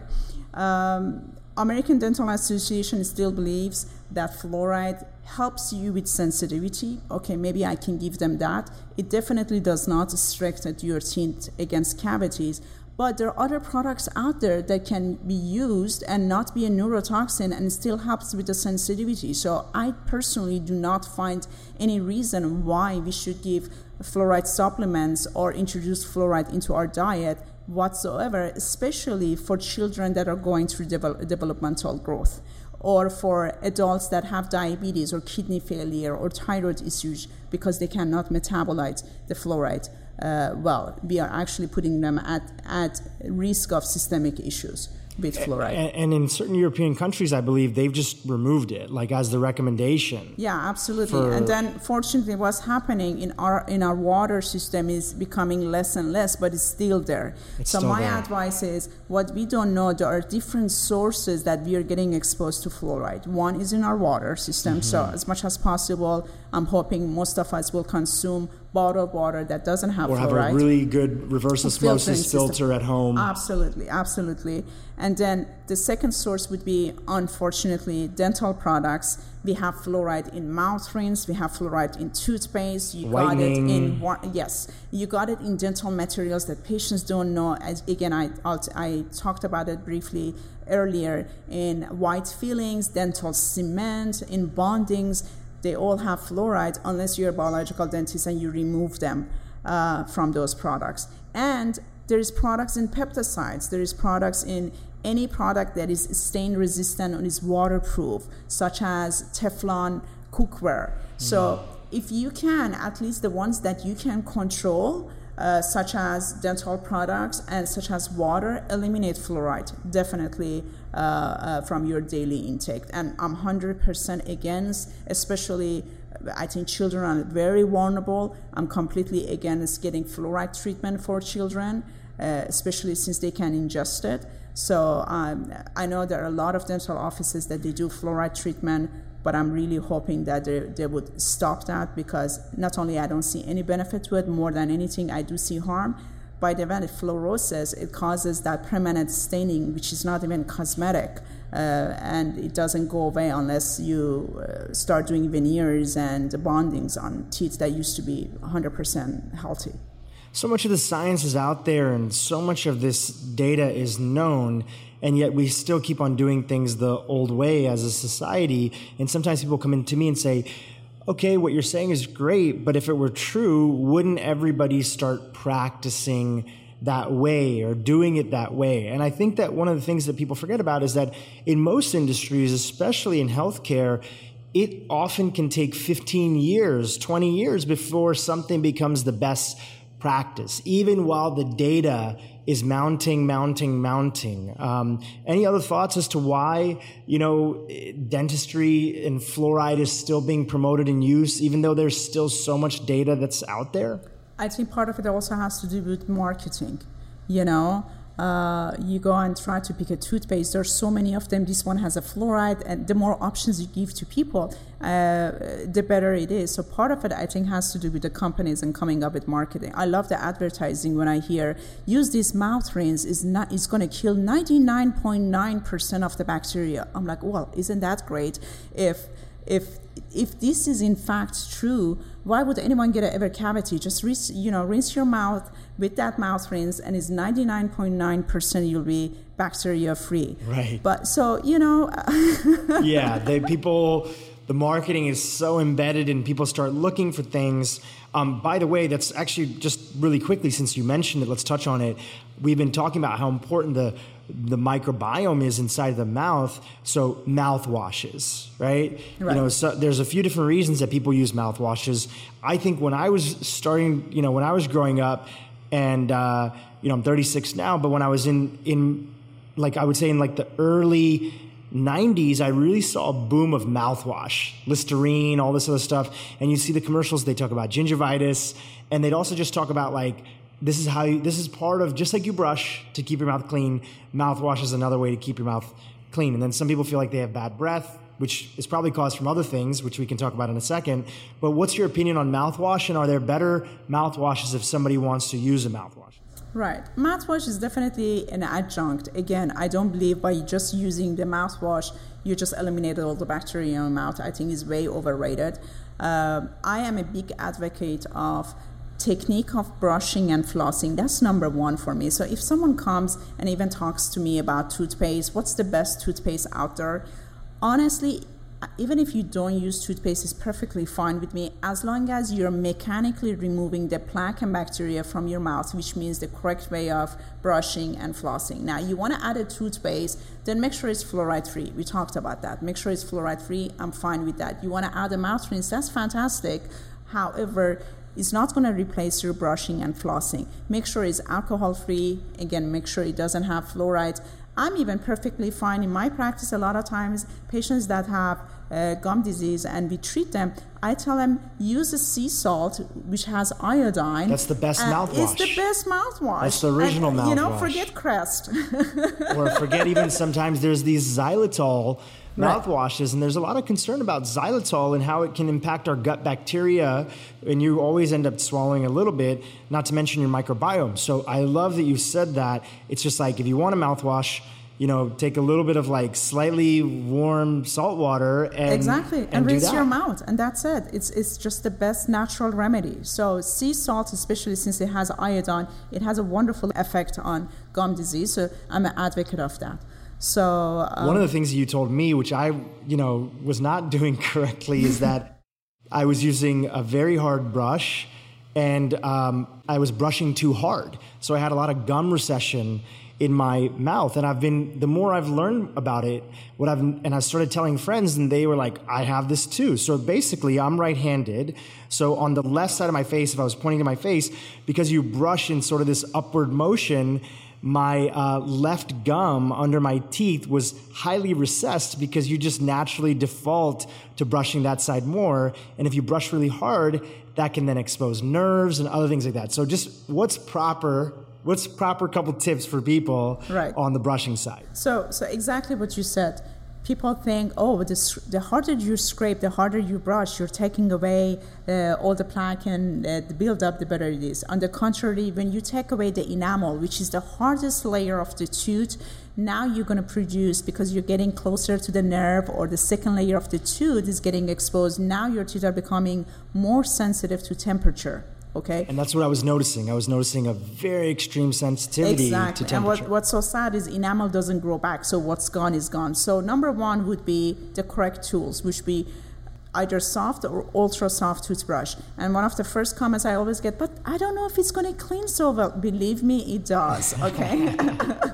Um, American Dental Association still believes that fluoride helps you with sensitivity. Okay, maybe I can give them that. It definitely does not strengthen your teeth against cavities, but there are other products out there that can be used and not be a neurotoxin and still helps with the sensitivity. So I personally do not find any reason why we should give fluoride supplements or introduce fluoride into our diet whatsoever, especially for children that are going through devel- developmental growth or for adults that have diabetes or kidney failure or thyroid issues because they cannot metabolize the fluoride uh, well. We are actually putting them at, at risk of systemic issues with fluoride. And, and, in certain European countries, I believe they've just removed it, like as the recommendation. Yeah, absolutely. For... And then, fortunately, what's happening in our in our water system is becoming less and less, but it's still there. It's so still my there. advice is, what we don't know, there are different sources that we are getting exposed to fluoride. One is in our water system. Mm-hmm. So as much as possible, I'm hoping most of us will consume bottled water that doesn't have fluoride. or fluoride. have a really good reverse osmosis filter at home. Absolutely, absolutely. And then the second source would be, unfortunately, dental products. We have fluoride in mouth rinse. We have fluoride in toothpaste. You Whitening. got it in yes, you got it in dental materials that patients don't know. As again, I I talked about it briefly earlier in white fillings, dental cement, in bondings. They all have fluoride unless you're a biological dentist and you remove them uh, from those products. And there's products in peptides. There is products in any product that is stain resistant and is waterproof, such as Teflon cookware. So mm-hmm. if you can, at least the ones that you can control, uh, such as dental products and such as water, eliminate fluoride definitely uh, uh, from your daily intake. And I'm 100% against, especially. I think children are very vulnerable. I'm completely against getting fluoride treatment for children, uh, especially since they can ingest it. So um, I know there are a lot of dental offices that they do fluoride treatment, but I'm really hoping that they, they would stop that because not only I don't see any benefit to it, more than anything I do see harm. By the way, fluorosis, it causes that permanent staining, which is not even cosmetic. Uh, and it doesn't go away unless you uh, start doing veneers and bondings on teeth that used to be 100% healthy so much of the science is out there and so much of this data is known and yet we still keep on doing things the old way as a society. And sometimes people come in to me and say okay what you're saying is great but if it were true wouldn't everybody start practicing that way or doing it that way? And i think that one of the things that people forget about is that in most industries especially in healthcare it often can take 15 years 20 years before something becomes the best practice, even while the data is mounting, mounting, mounting. Um, any other thoughts as to why, you know, dentistry and fluoride is still being promoted and used, even though there's still so much data that's out there? I think part of it also has to do with marketing, you know uh, you go and try to pick a toothpaste. There's so many of them. This one has a fluoride, and the more options you give to people, uh, the better it is. So part of it, I think, has to do with the companies and coming up with marketing. I love the advertising when I hear use this mouth rinse is not is going to kill 99.9 percent of the bacteria. I'm like, well, isn't that great? If if if this is in fact true, why would anyone get an ever cavity? Just rinse, you know, rinse your mouth with that mouth rinse, and it's 99.9% you'll be bacteria free. Right. But so you know. yeah, they people. The marketing is so embedded, and people start looking for things. Um, by the way, that's actually just really quickly since you mentioned it. Let's touch on it. We've been talking about how important the the microbiome is inside of the mouth. So mouthwashes, right? right? You know, so there's a few different reasons that people use mouthwashes. I think when I was starting, you know, when I was growing up, and uh, you know, I'm 36 now, but when I was in in like I would say in like the early 90s, I really saw a boom of mouthwash, Listerine, all this other stuff. And you see the commercials, they talk about gingivitis, and they'd also just talk about like this is how you, this is part of just like you brush to keep your mouth clean. Mouthwash is another way to keep your mouth clean. And then some people feel like they have bad breath, which is probably caused from other things, which we can talk about in a second. But what's your opinion on mouthwash, and are there better mouthwashes if somebody wants to use a mouthwash? Right. Mouthwash is definitely an adjunct. Again, I don't believe by just using the mouthwash, you just eliminated all the bacteria in your mouth. I think is way overrated. Uh, I am a big advocate of technique of brushing and flossing that's number one for me. So if someone comes and even talks to me about toothpaste what's the best toothpaste out there? Honestly even if you don't use toothpaste is perfectly fine with me as long as you're mechanically removing the plaque and bacteria from your mouth which means the correct way of brushing and flossing. Now you want to add a toothpaste then make sure it's fluoride free we talked about that. Make sure it's fluoride free i'm fine with that. You want to add a mouth rinse that's fantastic. However it's not going to replace your brushing and flossing. Make sure it's alcohol free. Again, make sure it doesn't have fluoride. I'm even perfectly fine in my practice. A lot of times, patients that have uh, gum disease and we treat them, I tell them use a sea salt which has iodine. That's the best mouthwash. It's the best mouthwash. That's the original and, mouthwash. You know, forget Crest. or forget even sometimes there's these xylitol mouthwashes, and there's a lot of concern about xylitol and how it can impact our gut bacteria, and you always end up swallowing a little bit, not to mention your microbiome. So I love that you said that. It's just like if you want a mouthwash, you know, take a little bit of like slightly warm salt water and exactly and, and rinse your mouth, and that's it. It's it's just the best natural remedy. So sea salt, especially since it has iodine, it has a wonderful effect on gum disease. So I'm an advocate of that. So um, one of the things you told me, which I you know was not doing correctly, is that I was using a very hard brush, and um, I was brushing too hard. So I had a lot of gum recession in my mouth. And i've been the more i've learned about it what i've and i started telling friends and they were like i have this too. So basically i'm right-handed. So on the left side of my face if i was pointing to my face because you brush in sort of this upward motion my uh, left gum under my teeth was highly recessed because you just naturally default to brushing that side more. And if you brush really hard, that can then expose nerves and other things like that. So just what's proper what's proper couple tips for people right. on the brushing side so so exactly what you said people think, oh, the, the harder you scrape, the harder you brush, you're taking away uh, all the plaque and uh, the buildup, the better it is. On the contrary, when you take away the enamel, which is the hardest layer of the tooth, now you're going to produce because you're getting closer to the nerve or the second layer of the tooth is getting exposed. Now your teeth are becoming more sensitive to temperature. Okay. And that's what I was noticing. I was noticing a very extreme sensitivity exactly. to temperature. And what, what's so sad is enamel doesn't grow back. So what's gone is gone. So number one would be the correct tools, which be either soft or ultra soft toothbrush. And one of the first comments I always get, but I don't know if it's going to clean so well. Believe me, it does. Okay.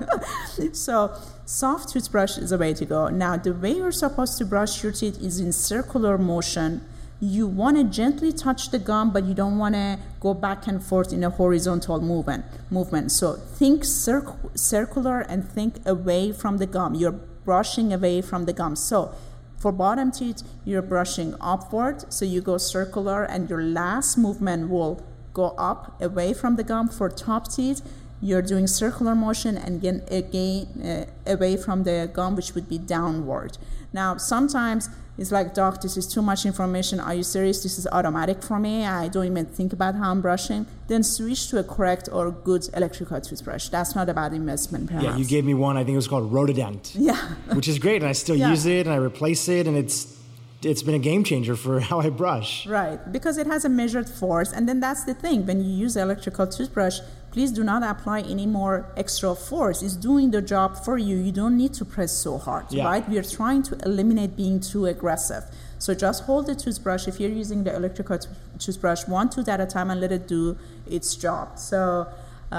so soft toothbrush is the way to go. Now, the way you're supposed to brush your teeth is in circular motion you want to gently touch the gum, but you don't want to go back and forth in a horizontal movement. Movement. So think circ- circular and think away from the gum. You're brushing away from the gum. So for bottom teeth, you're brushing upward, so you go circular, and your last movement will go up away from the gum. For top teeth, you're doing circular motion and again, again uh, away from the gum, which would be downward. Now, sometimes it's like, Doc, this is too much information. Are you serious? This is automatic for me. I don't even think about how I'm brushing. Then switch to a correct or good electrical toothbrush. That's not a bad investment, perhaps. Yeah, you gave me one. I think it was called Rota-dent. Yeah. which is great, and I still Yeah. use it, and I replace it, and it's it's been a game changer for how I brush. Right, because it has a measured force, and then that's the thing. When you use electrical toothbrush, please do not apply any more extra force. It's doing the job for you. You don't need to press so hard, Yeah. right? We are trying to eliminate being too aggressive. So just hold the toothbrush. If you're using the electrical tooth- toothbrush, one tooth at a time, and let it do its job. So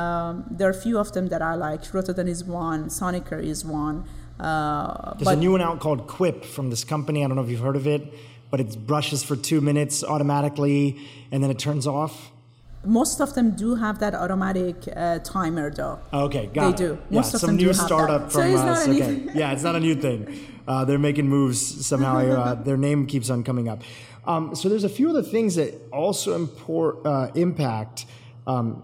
um, there are a few of them that I like. Rota-dent is one. Sonicare is one. Uh, There's but a new one out called Quip from this company. I don't know if you've heard of it, but it brushes for two minutes automatically, and then it turns off. Most of them do have that automatic uh, timer, though. Okay, got They it. do. Yeah, of some them new do have startup that. So from it's us. Okay, yeah, it's not a new thing. Uh, they're making moves somehow. uh, their name keeps on coming up. Um, so there's a few other things that also import, uh, impact um,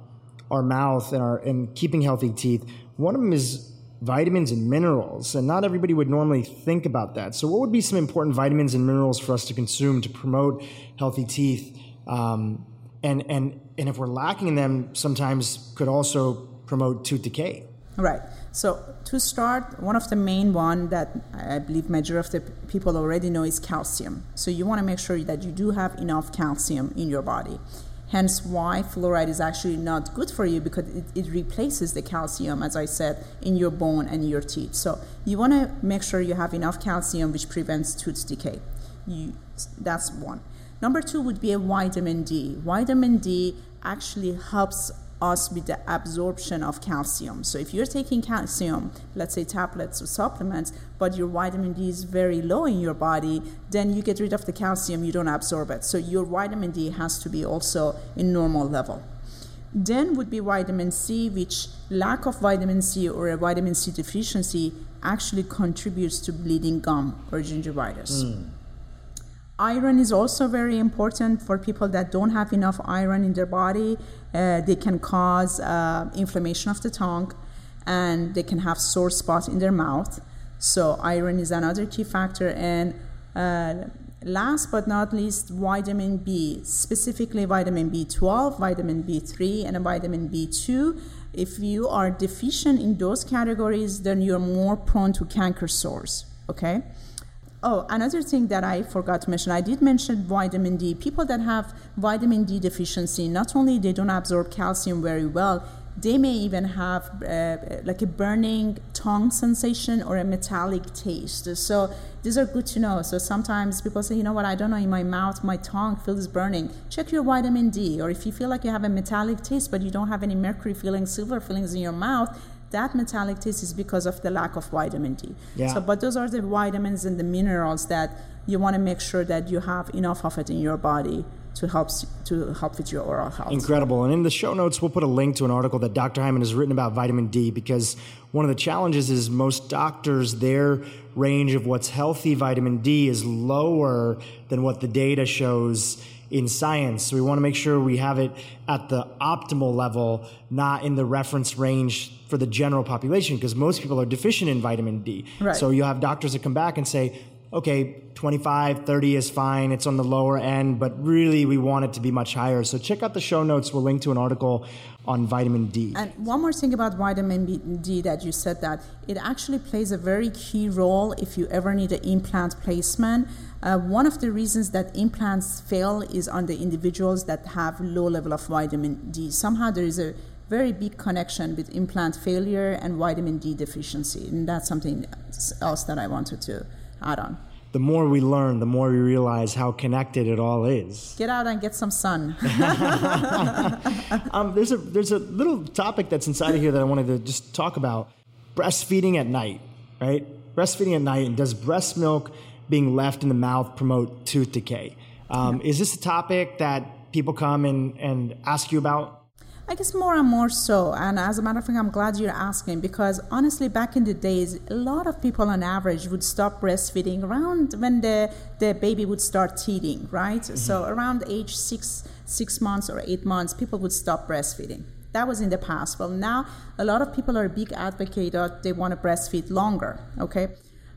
our mouth and our and keeping healthy teeth. One of them is vitamins and minerals, and not everybody would normally think about that. So, what would be some important vitamins and minerals for us to consume to promote healthy teeth? Um, and and and if we're lacking in them, sometimes could also promote tooth decay. Right. So to start, one of the main one that I believe majority of the people already know is calcium. So you want to make sure that you do have enough calcium in your body. Hence why fluoride is actually not good for you because it, it replaces the calcium, as I said, in your bone and your teeth. So you want to make sure you have enough calcium, which prevents tooth decay. You, that's one. Number two would be a vitamin D. Vitamin D actually helps us with the absorption of calcium. So if you're taking calcium, let's say tablets or supplements, but your vitamin D is very low in your body, then you get rid of the calcium, you don't absorb it. So your vitamin D has to be also in normal level. Then would be vitamin C, which lack of vitamin C or a vitamin C deficiency actually contributes to bleeding gum or gingivitis. Hmm. Iron is also very important for people that don't have enough iron in their body. Uh, they can cause uh, inflammation of the tongue and they can have sore spots in their mouth. So, iron is another key factor. And uh, last but not least, vitamin B, specifically vitamin B12, vitamin B3, and vitamin B2. If you are deficient in those categories, then you're more prone to canker sores. Okay? Oh, another thing that I forgot to mention, I did mention vitamin D. People that have vitamin D deficiency, not only they don't absorb calcium very well, they may even have uh, like a burning tongue sensation or a metallic taste. So these are good to know. So sometimes people say, you know what, I don't know, in my mouth, my tongue feels burning. Check your vitamin D. Or if you feel like you have a metallic taste, but you don't have any mercury fillings, silver feelings in your mouth, that metallic taste is because of the lack of vitamin D. Yeah. So, but those are the vitamins and the minerals that you want to make sure that you have enough of it in your body to help to help with your oral health. Incredible. And in the show notes, we'll put a link to an article that Dr. Hyman has written about vitamin D because one of the challenges is most doctors, their range of what's healthy vitamin D is lower than what the data shows in science. So we want to make sure we have it at the optimal level, not in the reference range for the general population, because most people are deficient in vitamin D. Right. So you'll have doctors that come back and say, okay, 25, 30 is fine. It's on the lower end, but really we want it to be much higher. So check out the show notes. We'll link to an article on vitamin D. And one more thing about vitamin B- D that you said that it actually plays a very key role if you ever need an implant placement. Uh, one of the reasons that implants fail is on the individuals that have low level of vitamin D. Somehow there is a very big connection with implant failure and vitamin D deficiency, and that's something else that I wanted to add on. the more we learn, the more we realize how connected it all is. Get out and get some sun. Um, there's a there's a little topic that's inside of here that I wanted to just talk about: breastfeeding at night, right? Breastfeeding at night, and does breast milk being left in the mouth promote tooth decay? Um, yeah. Is this a topic that people come and, and ask you about? I guess more and more so. And as a matter of fact, I'm glad you're asking because honestly, back in the days, a lot of people on average would stop breastfeeding around when the, the baby would start teething, right? Mm-hmm. So around age six, six months or eight months, people would stop breastfeeding. That was in the past. Well, now a lot of people are a big advocate that they want to breastfeed longer, okay?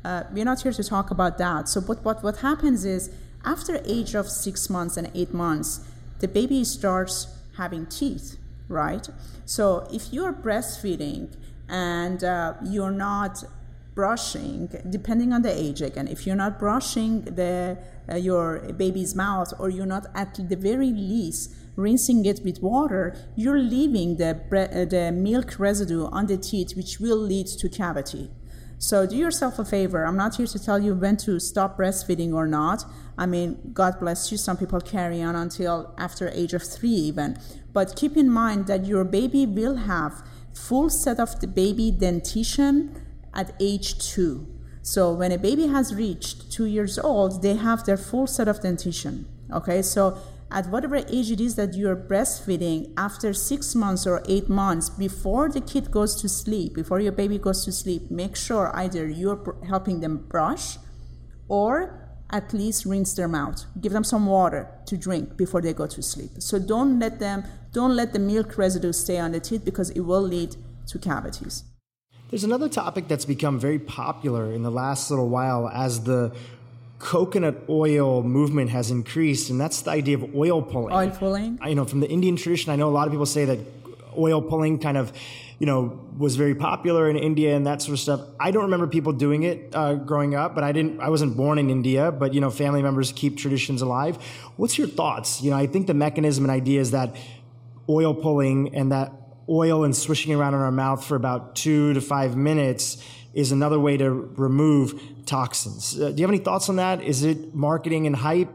Uh, we're not here to talk about that. So what, what, what happens is after age of six months and eight months, the baby starts having teeth right? So if you're breastfeeding and uh, you're not brushing, depending on the age again, if you're not brushing the uh, your baby's mouth or you're not at the very least rinsing it with water, you're leaving the, bre- uh, the milk residue on the teeth, which will lead to cavity. So do yourself a favor. I'm not here to tell you when to stop breastfeeding or not. I mean, God bless you. Some people carry on until after age of three even. But keep in mind that your baby will have full set of the baby dentition at age two. So when a baby has reached two years old, they have their full set of dentition. Okay, so at whatever age it is that you're breastfeeding, after six months or eight months, before the kid goes to sleep, before your baby goes to sleep, make sure either you're helping them brush or at least rinse their mouth. Give them some water to drink before they go to sleep. So don't let them don't let the milk residue stay on the teeth because it will lead to cavities. There's another topic that's become very popular in the last little while as the coconut oil movement has increased, and that's the idea of oil pulling. Oil pulling? I, you know, from the Indian tradition, I know a lot of people say that oil pulling kind of you know, was very popular in India and that sort of stuff. I don't remember people doing it uh, growing up, but I didn't. I wasn't born in India, but you know, family members keep traditions alive. What's your thoughts? You know, I think the mechanism and idea is that oil pulling and that oil and swishing around in our mouth for about two to five minutes is another way to remove toxins. Uh, do you have any thoughts on that? Is it marketing and hype?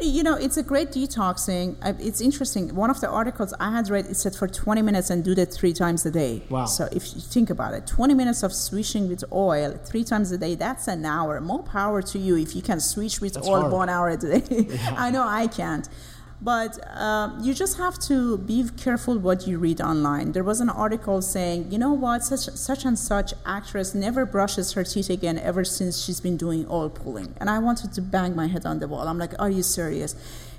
You know, it's a great detoxing. It's interesting. One of the articles I had read, it said for 20 minutes and do that three times a day. Wow. So if you think about it, 20 minutes of swishing with oil three times a day, that's an hour. More power to you if you can switch with that's oil hard. one hour a day. Yeah. I know I can't. But uh, you just have to be careful what you read online. There was an article saying, you know what, such, such and such actress never brushes her teeth again ever since she's been doing oil pulling. And I wanted to bang my head on the wall. I'm like, are you serious?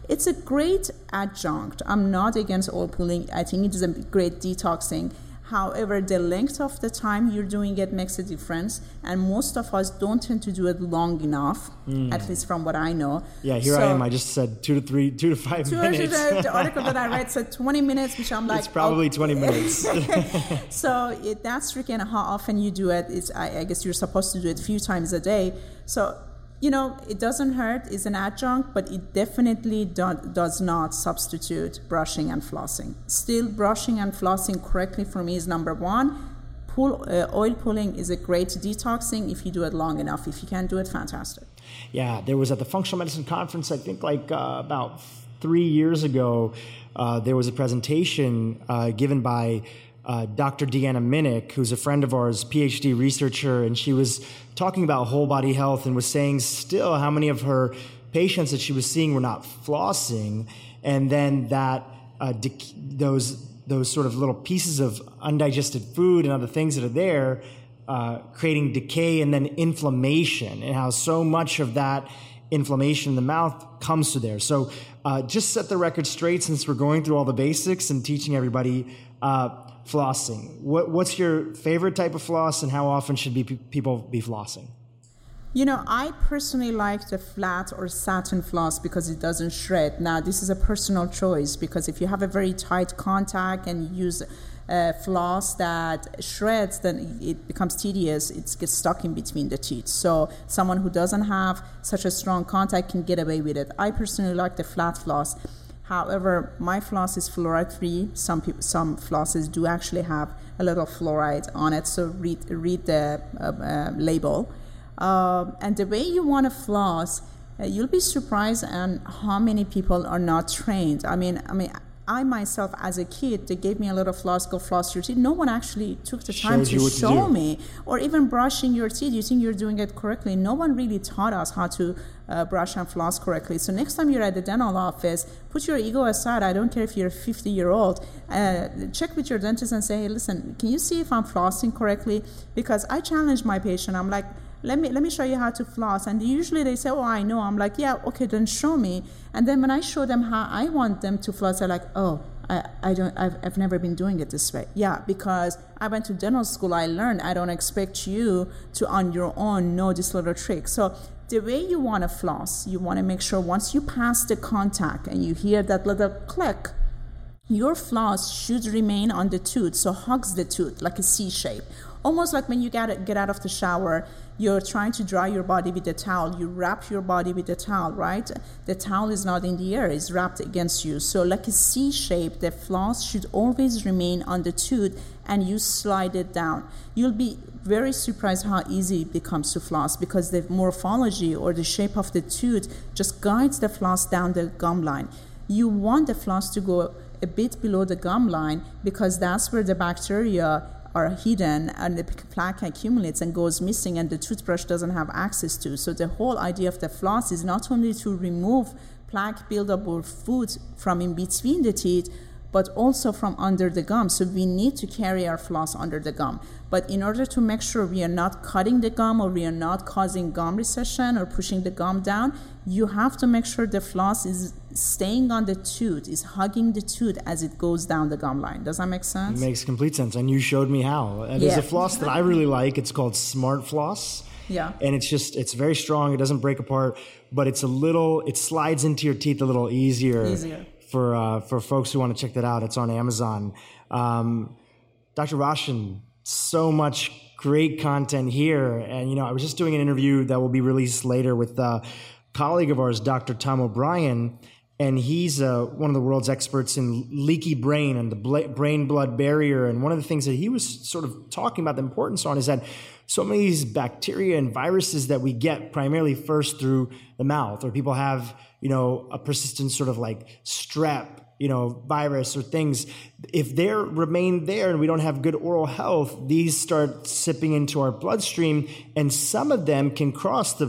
It's a great adjunct. I'm not against oil pulling. I think it is a great detoxing. However, the length of the time you're doing it makes a difference, and most of us don't tend to do it long enough. Mm. At least from what I know. Yeah, here so, I am. I just said two to three, two to five two minutes. To, the article that I read said 20 minutes, which I'm like, it's probably okay. 20 minutes. so it, that's tricky, and how often you do it is, I, I guess you're supposed to do it a few times a day. So you know, it doesn't hurt, it's an adjunct, but it definitely do, does not substitute brushing and flossing. Still, brushing and flossing correctly for me is number one. Pull, uh, oil pulling is a great detoxing if you do it long enough. If you can do it, fantastic. Yeah, there was at the functional medicine conference, I think like uh, about three years ago, uh, there was a presentation uh, given by uh, Dr. Deanna Minich, who's a friend of ours, PhD researcher, and she was talking about whole body health and was saying still how many of her patients that she was seeing were not flossing, and then that uh, those those sort of little pieces of undigested food and other things that are there, uh, creating decay and then inflammation, and how so much of that inflammation in the mouth comes to there. So, uh, just set the record straight since we're going through all the basics and teaching everybody. Flossing. What, what's your favorite type of floss, and how often should be, people be flossing? You know, I personally like the flat or satin floss because it doesn't shred. Now, this is a personal choice because if you have a very tight contact and you use a floss that shreds, then it becomes tedious. It gets stuck in between the teeth. So, someone who doesn't have such a strong contact can get away with it. I personally like the flat floss However, my floss is fluoride free. Some people, some flosses do actually have a little fluoride on it, so read read the uh, uh, label. Uh, and the way you want to floss, uh, you'll be surprised on how many people are not trained. I mean, I mean, I myself, as a kid, they gave me a lot of floss, go floss your teeth. No one actually took the time Showed to what to show me. Or even brushing your teeth, you think you're doing it correctly. No one really taught us how to uh, brush and floss correctly. So next time you're at the dental office, put your ego aside. I don't care if you're 50 year old. Uh, check with your dentist and say, hey, listen, can you see if I'm flossing correctly? Because I challenge my patient. I'm like, let me let me show you how to floss. And usually they say oh i know. I'm like yeah okay then show me. And then when i show them how i want them to floss they're like oh i, I don't I've, I've never been doing it this way. Yeah because i went to dental school i learned i don't expect you to on your own know this little trick. So the way you want to floss you want to make sure once you pass the contact and you hear that little click your floss should remain on the tooth, so hugs the tooth like a C shape. Almost like when you get, get out of the shower, you're trying to dry your body with a towel. You wrap your body with a towel, right? The towel is not in the air, it's wrapped against you. So, like a C shape, the floss should always remain on the tooth and you slide it down. You'll be very surprised how easy it becomes to floss because the morphology or the shape of the tooth just guides the floss down the gum line. You want the floss to go a bit below the gum line because that's where the bacteria are hidden and the plaque accumulates and goes missing and the toothbrush doesn't have access to. So the whole idea of the floss is not only to remove plaque buildup or food from in between the teeth, but also from under the gum. So we need to carry our floss under the gum. But in order to make sure we are not cutting the gum or we are not causing gum recession or pushing the gum down, you have to make sure the floss is staying on the tooth, is hugging the tooth as it goes down the gum line. Does that make sense? It makes complete sense. And you showed me how. And There's Yeah. a floss that I really like. It's called Smart Floss. Yeah. And it's just, it's very strong. It doesn't break apart, but it's a little, it slides into your teeth a little easier. Easier. For, uh, for folks who want to check that out. It's on Amazon. Um, Dr. Rashtian, so much great content here. And, you know, I was just doing an interview that will be released later with a colleague of ours, Dr. Tom O'Bryan. And he's uh, one of the world's experts in leaky brain and the bla- brain blood barrier. And one of the things that he was sort of talking about the importance on is that so many of these bacteria and viruses that we get primarily first through the mouth, or people have, you know, a persistent sort of like strep you know, virus or things, if they remain there and we don't have good oral health, these start sipping into our bloodstream, and some of them can cross the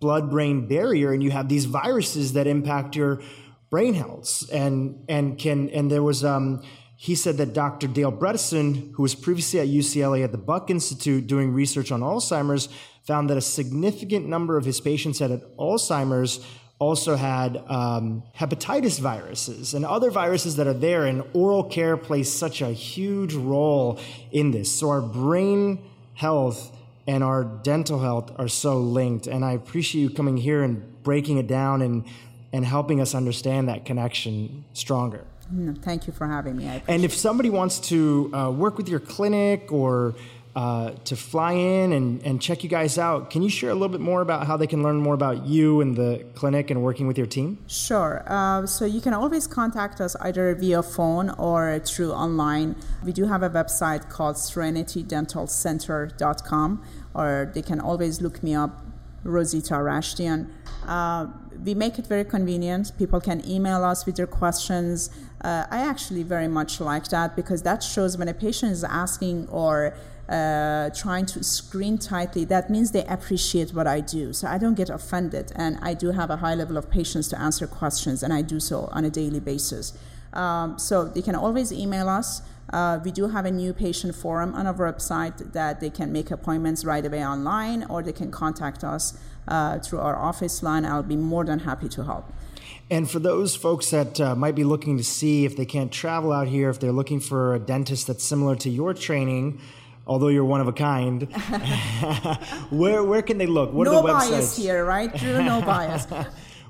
blood-brain barrier, and you have these viruses that impact your brain health, and and can and there was um. He said that Dr. Dale Bredesen, who was previously at UCLA at the Buck Institute doing research on Alzheimer's, found that a significant number of his patients had Alzheimer's also had um, hepatitis viruses and other viruses that are there, and oral care plays such a huge role in this. So, our brain health and our dental health are so linked. And I appreciate you coming here and breaking it down and, and helping us understand that connection stronger. Thank you for having me. I And if somebody wants to uh, work with your clinic or uh, to fly in and, and check you guys out, can you share a little bit more about how they can learn more about you and the clinic and working with your team? Sure. Uh, so you can always contact us either via phone or through online. We do have a website called serenitydentalcenter.com, or they can always look me up, Rouzita Rashtian. Uh, we make it very convenient. People can email us with their questions. Uh, I actually very much like that because that shows when a patient is asking or uh, trying to screen tightly, that means they appreciate what I do. So I don't get offended, and I do have a high level of patience to answer questions, and I do so on a daily basis. Um, so they can always email us. Uh, we do have a new patient forum on our website that they can make appointments right away online, or they can contact us uh, through our office line. I'll be more than happy to help. And for those folks that uh, might be looking to see if they can't travel out here, if they're looking for a dentist that's similar to your training, although you're one of a kind, where where can they look? What no are the bias here, right? Dhru, no bias.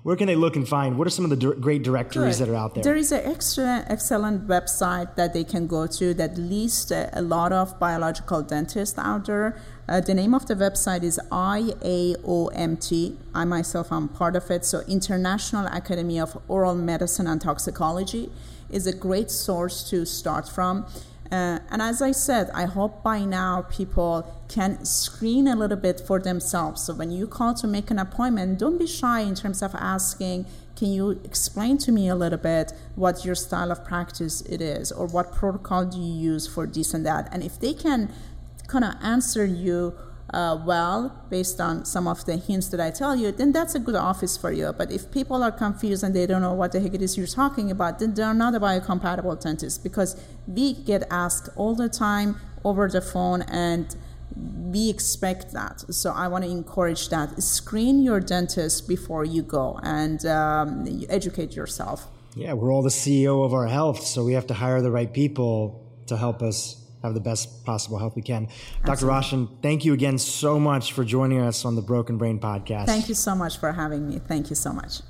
Where can they look and find? What are some of the dir- great directories Good. that are out there? There is an excellent, excellent website that they can go to that lists a lot of biological dentists out there. Uh, the name of the website is IAOMT. I myself am part of it. So International Academy of Oral Medicine and Toxicology is a great source to start from. Uh, and as I said, I hope by now people can screen a little bit for themselves. So when you call to make an appointment, don't be shy in terms of asking, can you explain to me a little bit what your style of practice it is or what protocol do you use for this and that? And if they can kind of answer you uh, well based on some of the hints that I tell you, then that's a good office for you. But if people are confused and they don't know what the heck it is you're talking about, then they're not a biocompatible dentist because we get asked all the time over the phone and we expect that. So I want to encourage that. Screen your dentist before you go and um, educate yourself. Yeah, we're all the CEO of our health, so we have to hire the right people to help us have the best possible health we can. Dr. Rashtian, thank you again so much for joining us on the Broken Brain podcast. Thank you so much for having me. Thank you so much.